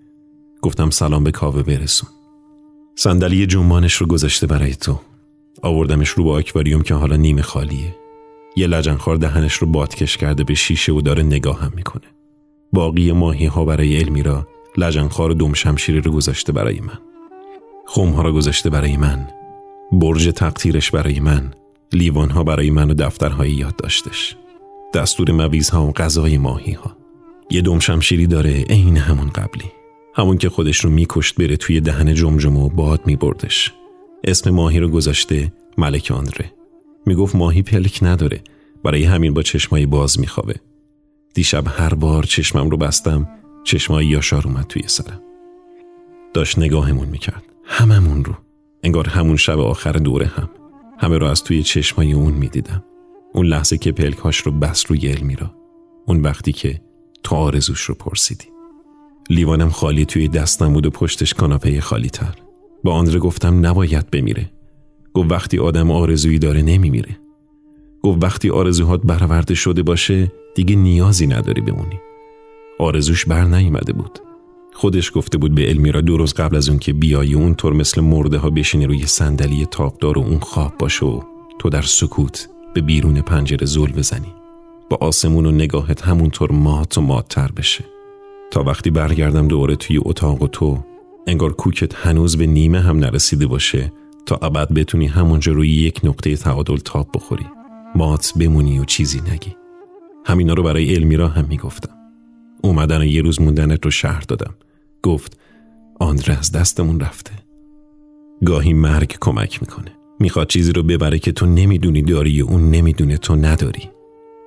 گفتم سلام به کاوه برسون. صندلی جنبانش رو گذاشته برای تو. آوردمش رو با آکواریوم که حالا نیمه خالیه. یه لجنخوار دهنش رو بادکش کرده به شیشه و داره هم می‌کنه. باقی ماهی ها برای المیرا لجنخوار و دم شمشیری رو گذاشته برای من. خم ها رو گذاشته برای من. برج تقطیرش برای من. لیوان ها برای من و دفترهای یاد داشتش. دستور مویزها و غذای ماهی ها یه دم شمشیری داره عین همون قبلی. همون که خودش رو میکشت بره توی دهن جمجمه و باد میبردش. اسم ماهی رو گذاشته ملک آندره. می‌گفت ماهی پلک نداره. برای همین با چشمایی باز میخوابه. دیشب هر بار چشمم رو بستم چشمایی یاشار اومد توی سرم. داشت نگاهمون می‌کرد. هممون رو. انگار همون شب آخر دوره هم. همه رو از توی چشمای اون می‌دیدم. اون لحظه که پلکاش رو بس روی المیرا اون وقتی که تو آرزوش رو پرسیدی. لیوانم خالی توی دستم بود و پشتش کاناپه خالی تر با آندره گفتم نباید بمیره. گفت وقتی آدم آرزویی داره نمیمیره. گفت وقتی آرزوهات برآورده شده باشه دیگه نیازی نداری بمونی. آرزوش بر نیومده بود. خودش گفته بود به المیرا دو روز قبل از اون که بیای اون طور مثل مرده ها بشینی روی صندلی تابدار و اون خواب باشه و تو در سکوت به بیرون پنجره زل بزنی. با آسمون و نگاهت همونطور مات و ماتتر بشه. تا وقتی برگردم دوره توی اتاق و تو انگار کوکت هنوز به نیمه هم نرسیده باشه تا ابد بتونی همونجا روی یک نقطه تعادل تاب بخوری. مات بمونی و چیزی نگی. همینا رو برای المیرا هم می‌گفتم. اومدن و یه روز موندنت رو شهر دادم. گفت آندره از دستمون رفته. گاهی مرگ کمک می‌کنه. می‌خواد چیزی رو ببره که تو نمی‌دونی داری و اون نمی‌دونه تو نداری.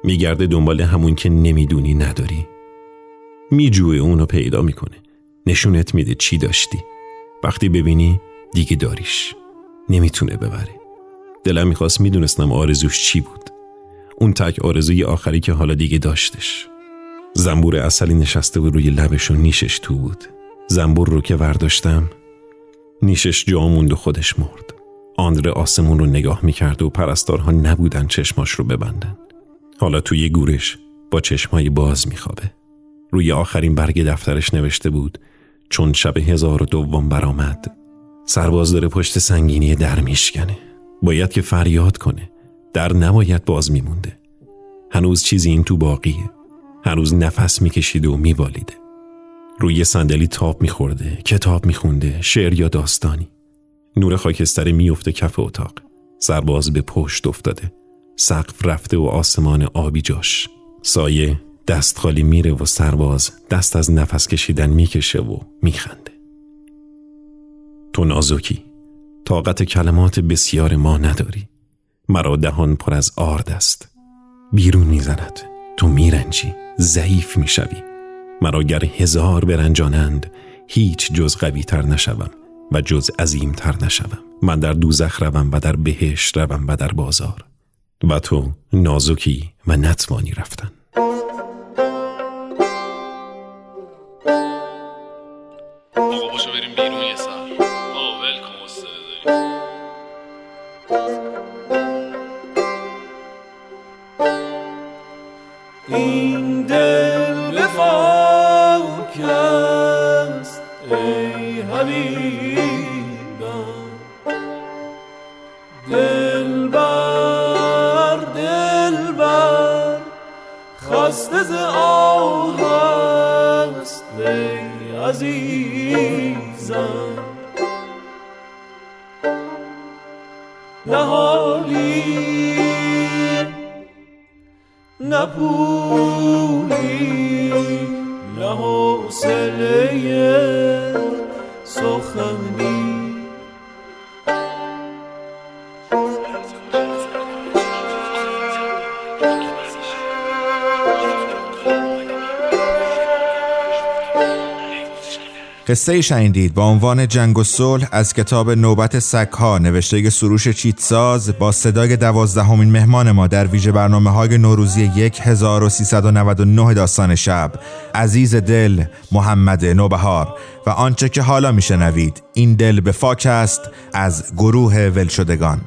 میگرده دنبال همون که نمی‌دونی نداری. میجوه اونو پیدا می‌کنه. نشونت میده چی داشتی. وقتی ببینی دیگه داریش. نمی‌تونه ببره. دلم می‌خواست می‌دونستم آرزوش چی بود. اون تک آرزوی آخری که حالا دیگه داشتش. زنبور اصلی نشسته بود روی لبش و نیشش تو بود. زنبور رو که ورداشتم نیشش جا موند و خودش مرد. آندره آسمون رو نگاه می‌کرد و پرستارها نبودن چشماش رو ببندن. حالا توی گورش با چشمای باز میخوابه. روی آخرین برگ دفترش نوشته بود چون شب هزار و دوم برآمد. سرباز داره پشت سنگینی در میشکنه. باید که فریاد کنه. در نباید باز میمونده. هنوز چیزی این تو باقیه. هنوز نفس میکشیده و میوالیده روی صندلی تاب میخورده کتاب میخونده شعر یا داستانی. نور خاکستری میفته کف اتاق. سرباز به پشت افتاده. سقف رفته و آسمان آبی جاش. سایه دست خالی میره و سرباز دست از نفس کشیدن می‌کشه و میخنده. تو نازکی. طاقت کلمات بسیار ما نداری. مرا دهان پر از آرد است. بیرون می‌زند. تو میرنجی. ضعیف می‌شوی. مرا گر هزار برنجانند هیچ جز قوی تر نشوم و جز عظیم تر نشوم. من در دوزخ روم و در بهشت روم و در بازار. و تو نازکی و نتوانی رفتن. عزیزم. نه حالی نه پولی نه حوصله سخنی. قصه شنیدید با عنوان جنگ و صلح از کتاب نوبت سگها نوشته سروش چیتساز با صدای دوازدهمین مهمان ما در ویژه برنامه های نوروزی 1399 داستان شب. عزیز دل محمد نوبهار. و آنچه که حالا میشنوید این دل به فاک است از گروه ولشدگان.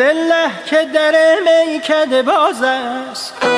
لله که در میکده باز است.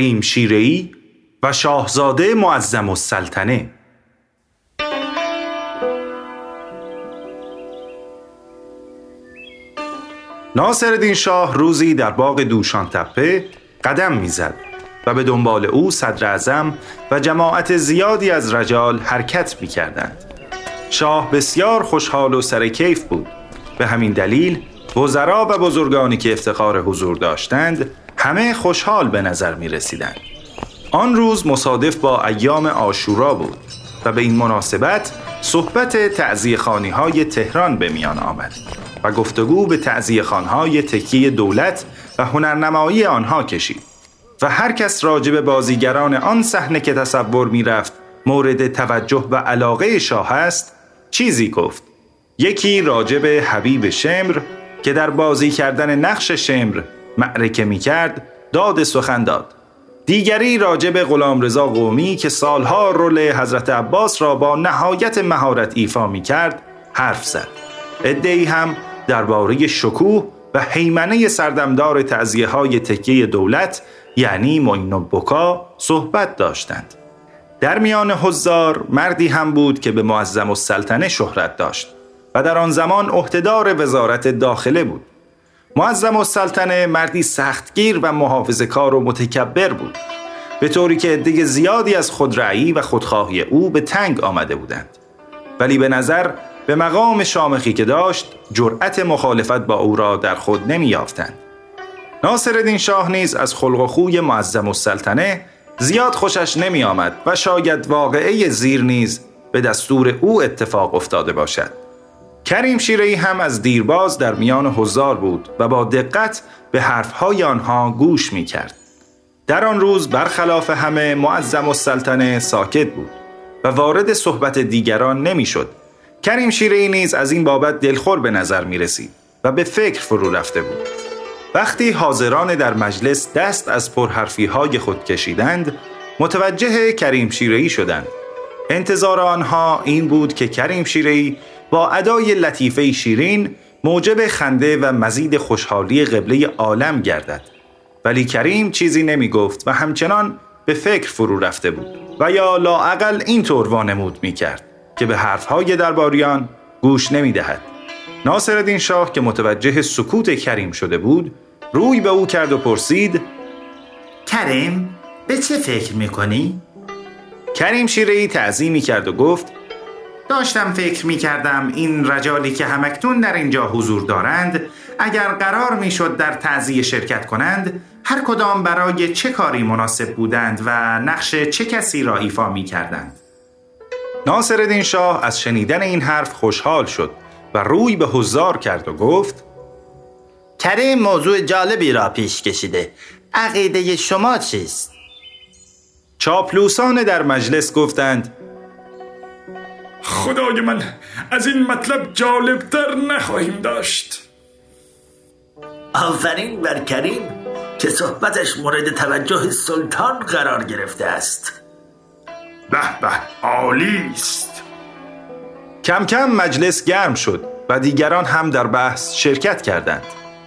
کریم شیرهی و شاهزاده معظم السلطنه ناصرالدین شاه روزی در باغ دوشان تپه قدم می‌زد و به دنبال او صدر اعظم و جماعت زیادی از رجال حرکت می کردند. شاه بسیار خوشحال و سرکیف بود به همین دلیل وزرا و بزرگانی که افتخار حضور داشتند همه خوشحال به نظر می رسیدند. آن روز مصادف با ایام آشورا بود و به این مناسبت صحبت تعذیه های تهران به میان آمد و گفتگو به تعذیه های تکیه دولت و هنرنمایی آنها کشید و هر کس راجب بازیگران آن صحنه که تصور می رفت مورد توجه و علاقه شاه است چیزی گفت یکی راجب حبیب شمر که در بازی کردن نقش شمر معرکه می کرد داد سخن داد. دیگری راجع به غلامرضا قومی که سالها رول حضرت عباس را با نهایت مهارت ایفا می کرد حرف زد. ادهی هم درباره شکوه و حیمنه سردمدار تعذیه های تکیه دولت یعنی معین بکا صحبت داشتند. در میان حضار مردی هم بود که به معظم السلطنه شهرت داشت و در آن زمان عهدهدار وزارت داخله بود. معظم السلطنه مردی سختگیر و محافظه کار و متکبر بود به طوری که عده زیادی از خودرأیی و خودخواهی او به تنگ آمده بودند ولی به نظر به مقام شامخی که داشت جرأت مخالفت با او را در خود نمی یافتند. ناصرالدین شاه نیز از خلق و خوی معظم السلطنه زیاد خوشش نمی آمد و شاید واقعه زیر نیز به دستور او اتفاق افتاده باشد. کریم شیرهی هم از دیرباز در میان حضار بود و با دقت به حرفهای آنها گوش می کرد. در آن روز برخلاف همه معظم السلطنه ساکت بود و وارد صحبت دیگران نمی‌شد. کریم شیرهی نیز از این بابت دلخور به نظر می رسید و به فکر فرو رفته بود. وقتی حاضران در مجلس دست از پرحرفی های خود کشیدند متوجه کریم شیرهی شدند انتظار آنها این بود که کریم شیرهی با ادای لطیفه شیرین موجب خنده و مزید خوشحالی قبله عالم گردد ولی کریم چیزی نمی گفت و همچنان به فکر فرو رفته بود و یا لاعقل این طور وانمود می کرد که به حرفهای درباریان گوش نمی دهد ناصرالدین شاه که متوجه سکوت کریم شده بود روی به او کرد و پرسید کریم به چه فکر می‌کنی؟ کریم شیرهی تعظیمی کرد و گفت داشتم فکر می کردم این رجالی که همکتون در اینجا حضور دارند اگر قرار می شد در تعذیه شرکت کنند هر کدام برای چه کاری مناسب بودند و نقش چه کسی را ایفا می کردند ناصرالدین شاه از شنیدن این حرف خوشحال شد و روی به حضار کرد و گفت کریم موضوع جالبی را پیش کشیده عقیده شما چیست؟ چاپلوسان در مجلس گفتند خدای من از این مطلب جالبتر نخواهیم داشت. آفرین بر کریم که صحبتش مورد توجه سلطان قرار گرفته است. به به عالی است. کم کم مجلس گرم شد و دیگران هم در بحث شرکت کردند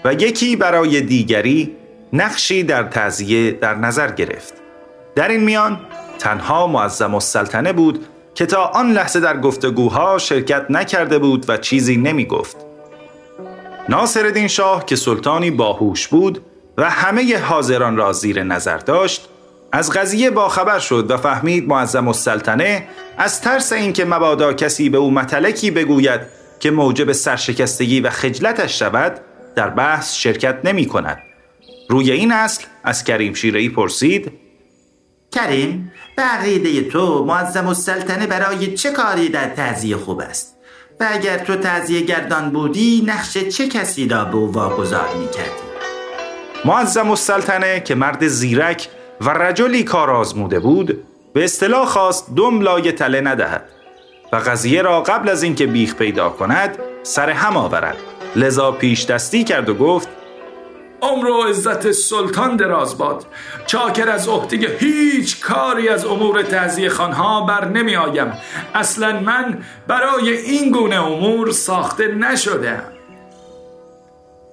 و یکی برای دیگری نقشی در تعذیه در نظر گرفت. در این میان تنها معظم السلطنه بود که تا آن لحظه در گفتگوها شرکت نکرده بود و چیزی نمی گفت. ناصرالدین شاه که سلطانی باهوش بود و همه حاضران را زیر نظر داشت از قضیه باخبر شد و فهمید معظم السلطنه از ترس اینکه مبادا کسی به او متلکی بگوید که موجب سرشکستگی و خجلتش شود در بحث شرکت نمی کند. روی این اصل از کریم شیرهی پرسید کریم به عقیده تو معظم السلطنه برای چه کاری در تعذیه خوب است و اگر تو تعذیه گردان بودی نقش چه کسی را به او واگذار می کردی؟ معظم السلطنه که مرد زیرک و رجلی کار آزموده بود به اصطلاح خواست دم لای تله ندهد و قضیه را قبل از اینکه بیخ پیدا کند سر هم آورد لذا پیش دستی کرد و گفت عمر و عزت سلطان دراز باد. چاکر از عهده هیچ کاری از امور تعذیه خانها بر نمی آیم. اصلا من برای این گونه امور ساخته نشده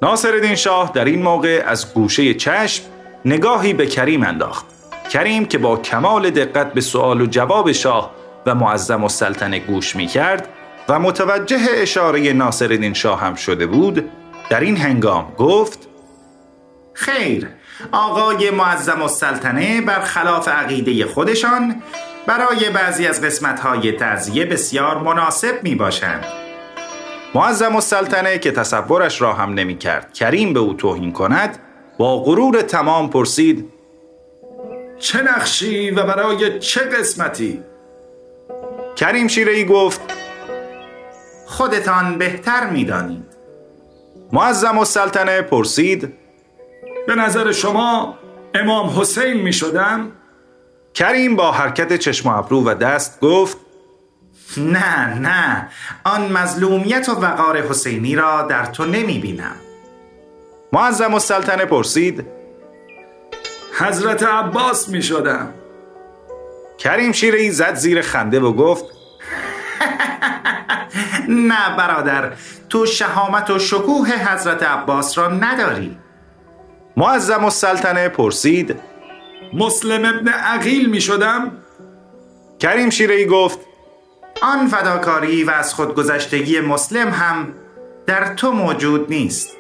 ناصرالدین شاه در این موقع از گوشه چشم نگاهی به کریم انداخت. کریم که با کمال دقت به سوال و جواب شاه و معظم السلطنه گوش می کرد و متوجه اشاره ناصرالدین شاه هم شده بود در این هنگام گفت خیر. آقای معظم السلطنه برخلاف عقیده خودشان برای بعضی از قسمت‌های تعذیه بسیار مناسب می باشند معظم السلطنه که تصورش را هم نمی کرد کریم به او توهین کند با غرور تمام پرسید چه نقشی و برای چه قسمتی؟ کریم شیرهی گفت خودتان بهتر می‌دانید. معظم السلطنه پرسید به نظر شما امام حسین می شدم؟ کریم با حرکت چشم و ابرو و دست گفت نه نه آن مظلومیت و وقار حسینی را در تو نمی بینم. معظم السلطنه پرسید حضرت عباس می شدم. کریم شیری زد زیر خنده و گفت نه برادر تو شهامت و شکوه حضرت عباس را نداری. معظم السلطنه پرسید مسلم ابن عقیل می شدم؟ کریم شیری گفت آن فداکاری و از خودگذشتگی مسلم هم در تو موجود نیست.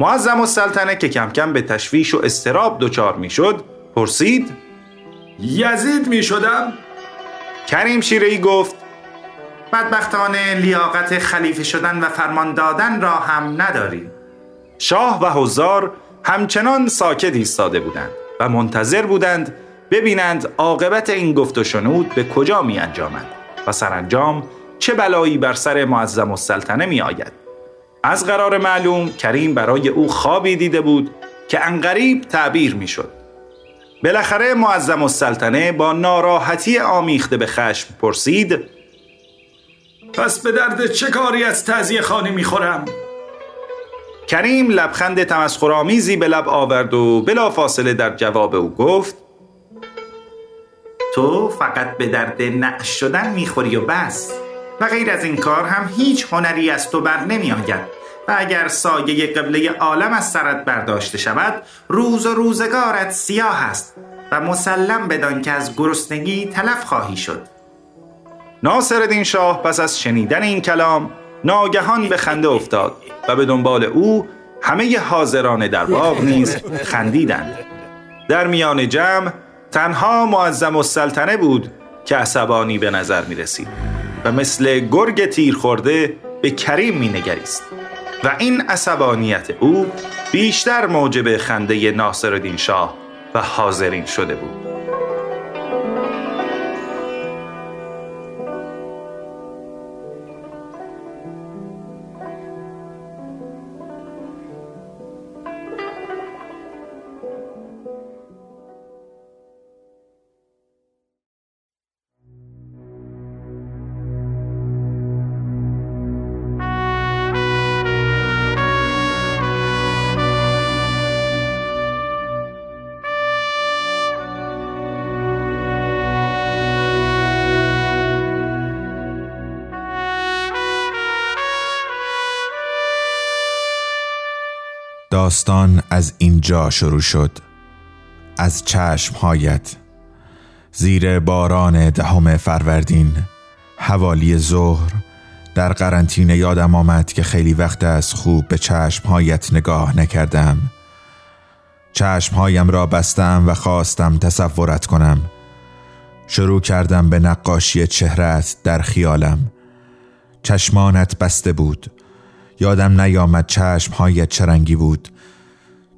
معظم السلطنه که کم کم به تشویش و استراب دچار می‌شد پرسید یزید می شدم؟ کریم شیری گفت بدبختانه لیاقت خلیفه شدن و فرمان دادن را هم نداری شاه و حضار همچنان ساکت ایستاده بودند و منتظر بودند ببینند عاقبت این گفت و شنود به کجا می انجامد و سرانجام چه بلایی بر سر معظم السلطنه می آید. از قرار معلوم کریم برای او خوابی دیده بود که انقریب تعبیر می شد. بالاخره معظم السلطنه با ناراحتی آمیخته به خشم پرسید پس به درد چه کاری از تعذیه خانه می خورم؟ کریم لبخند تمسخرآمیزی به لب آورد و بلا فاصله در جواب او گفت تو فقط به درد نعش شدن می‌خوری و بس. و غیر از این کار هم هیچ هنری از تو بر نمی آید و اگر سایه قبله عالم از سرت برداشته شود روز و روزگارت سیاه است و مسلم بدان که از گرسنگی تلف خواهی شد. ناصرالدین شاه پس از شنیدن این کلام ناگهان به خنده افتاد و به دنبال او همه حاضران در باغ نیز خندیدند. در میان جمع تنها معظم السلطنه بود که عصبانی به نظر می رسید و مثل گرگ تیر خورده به کریم می نگریست و این عصبانیت او بیشتر موجب خنده ناصرالدین شاه و حاضرین شده بود. داستان از اینجا شروع شد. از چشمهایت. زیر باران دهم فروردین. حوالی ظهر. در قرنطینه یادم آمد که خیلی وقت از خوب به چشمهایت نگاه نکردم. چشمهایم را بستم و خواستم تصورت کنم. شروع کردم به نقاشی چهرت در خیالم. چشمانت بسته بود. یادم نیامد چشمهایت چه رنگی بود.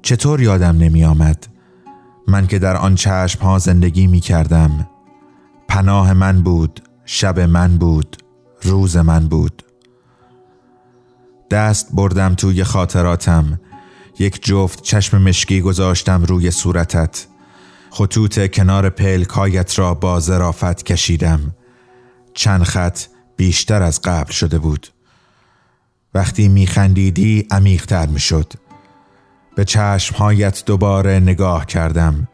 چطور یادم نمی آمد من که در آن چشم ها زندگی می کردم پناه من بود شب من بود روز من بود. دست بردم توی خاطراتم. یک جفت چشم مشکی گذاشتم روی صورتت. خطوط کنار پلکایت را با ظرافت کشیدم. چند خط بیشتر از قبل شده بود. وقتی میخندیدی عمیقتر می‌شد. به چشمهایت دوباره نگاه کردم.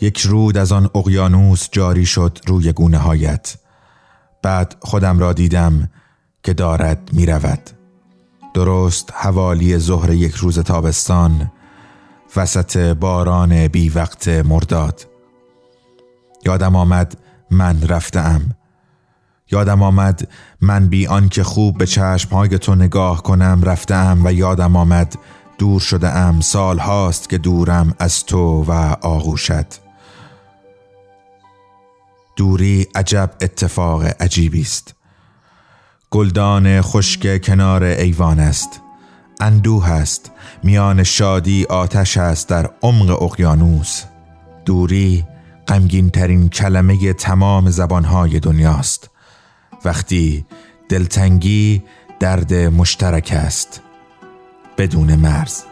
یک رود از آن اقیانوس جاری شد روی گونه هایت بعد خودم را دیدم که دارد می رود. درست حوالی ظهر یک روز تابستان وسط باران بی وقت مرداد. یادم آمد من رفتم یادم آمد من بی آنکه خوب به چشمهای تو نگاه کنم رفتم و یادم آمد دور شده ام سال هاست که دورم از تو و آغوشت. دوری عجب اتفاق عجیبی است. گلدان خشک کنار ایوان است. اندوه است. میان شادی آتش است در عمق اقیانوس. دوری غمگین ترین کلمه تمام زبانهای دنیاست وقتی دلتنگی درد مشترک است. بدون مرز.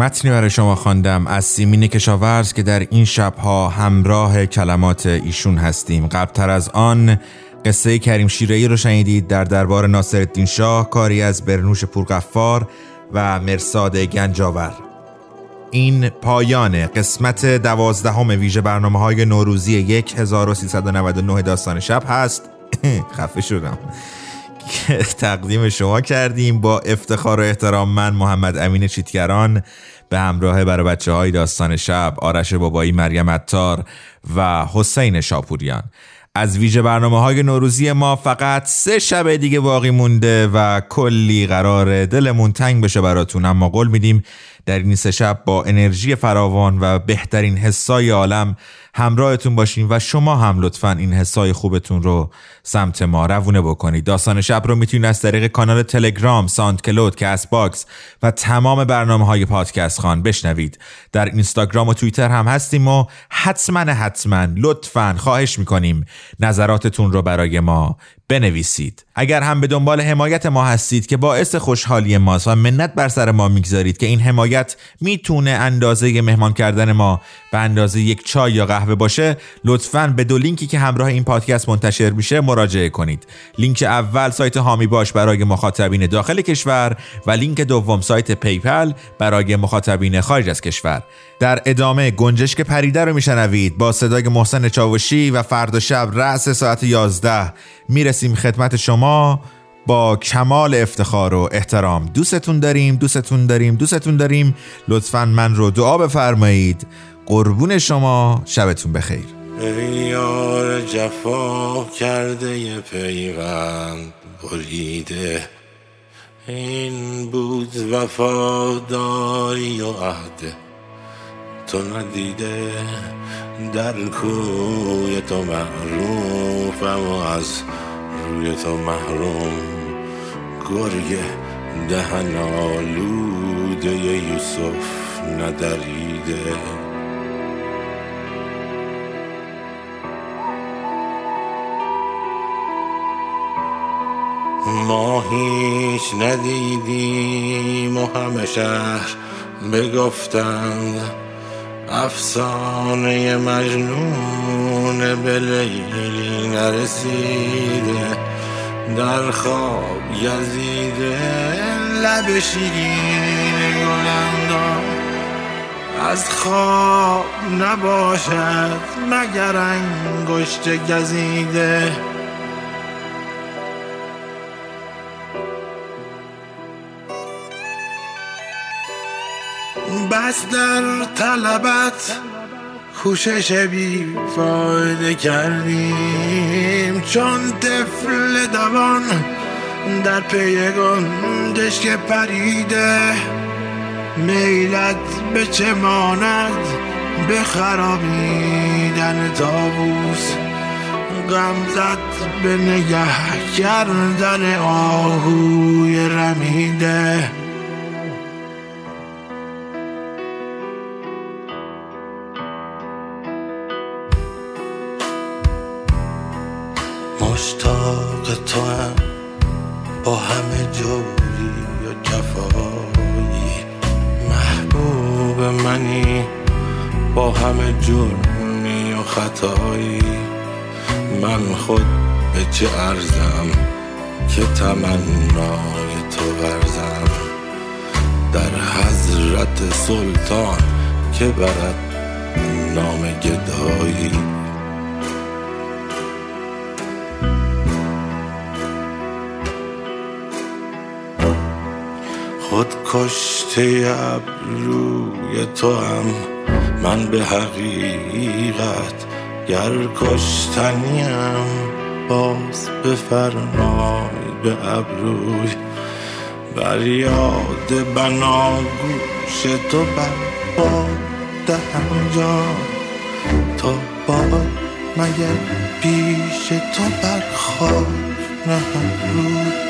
متنی برای شما خواندم از سیمین کشاورز که در این شبها همراه کلمات ایشون هستیم. قبلتر از آن قصه کریم شیرهی رو شنیدید در دربار ناصرالدین شاه کاری از برنوش پورقفار و مرساد گنجاور. این پایان قسمت دوازدهم ویژه برنامه های نوروزی 1399 داستان شب هست. خفه شدم. که تقدیم شما کردیم با افتخار و احترام من محمد امین چیتگران به همراه برای بچه های داستان شب آرش بابایی مریم عطار و حسین شاپوریان. از ویژه برنامه های نوروزی ما فقط سه شب دیگه باقی مونده و کلی قرار دلمون تنگ بشه براتون اما قول میدیم در این سه شب با انرژی فراوان و بهترین حسای عالم همراهتون باشیم و شما هم لطفا این حسای خوبتون رو سمت ما روونه بکنید. داستان شب رو می‌تونید از طریق کانال تلگرام، ساند کلود، کست باکس و تمام برنامه های پادکست خان بشنوید. در اینستاگرام و توییتر هم هستیم و حتما حتما لطفا خواهش می‌کنیم نظراتتون رو برای ما بنویسید. اگر هم به دنبال حمایت ما هستید که باعث خوشحالی ماست و منت بر سر ما می‌گذارید که این حمایت می‌تونه اندازه مهمان کردن ما به اندازه یک چای یا قهوه باشه لطفا به دو لینکی که همراه این پادکست منتشر میشه مراجعه کنید. لینک اول سایت هامی باش برای مخاطبین داخل کشور و لینک دوم سایت پی‌پل برای مخاطبین خارج از کشور. در ادامه گنجشک پریده رو میشنوید با صدای محسن چاوشی و فردا شب رأس ساعت 11 می‌رسیم خدمت شما با کمال افتخار و احترام. دوستتون داریم دوستتون داریم دوستتون داریم. لطفا من رو دعا بفرمایید. قربون شما. شبتون بخیر. یار جفا کرده یه پیغند بریده. این بود وفاداری و عهد. تو ندیده در کوی تو معروفم و از روی تو محروم گرگ دهن آلوده یوسف ندریده. ما هیچ ندیدیم و همه شهر بگفتند افسانه مجنون به لیلی نرسیده. در خواب یزیده لب شیرین گلندام از خواب نباشد مگر انگشت گزیده. بس در طلبت کوشش بی فایده کردیم. چون طفل دوان در پی گندش که پریده میلت به چه ماند؟ به خرابیدن تابوس غمزت به نگه کردن آهوی رمیده. تمنای تو ورزم در حضرت سلطان که برد نام گدایی. خود کشته ابروی تو هم من به حقیقت گر کشتنیم باز بفرمای به ابروی بر یاد بناگوش تو بر باد دهم جان تو باد مگر پیش تو بر خاک نهم روی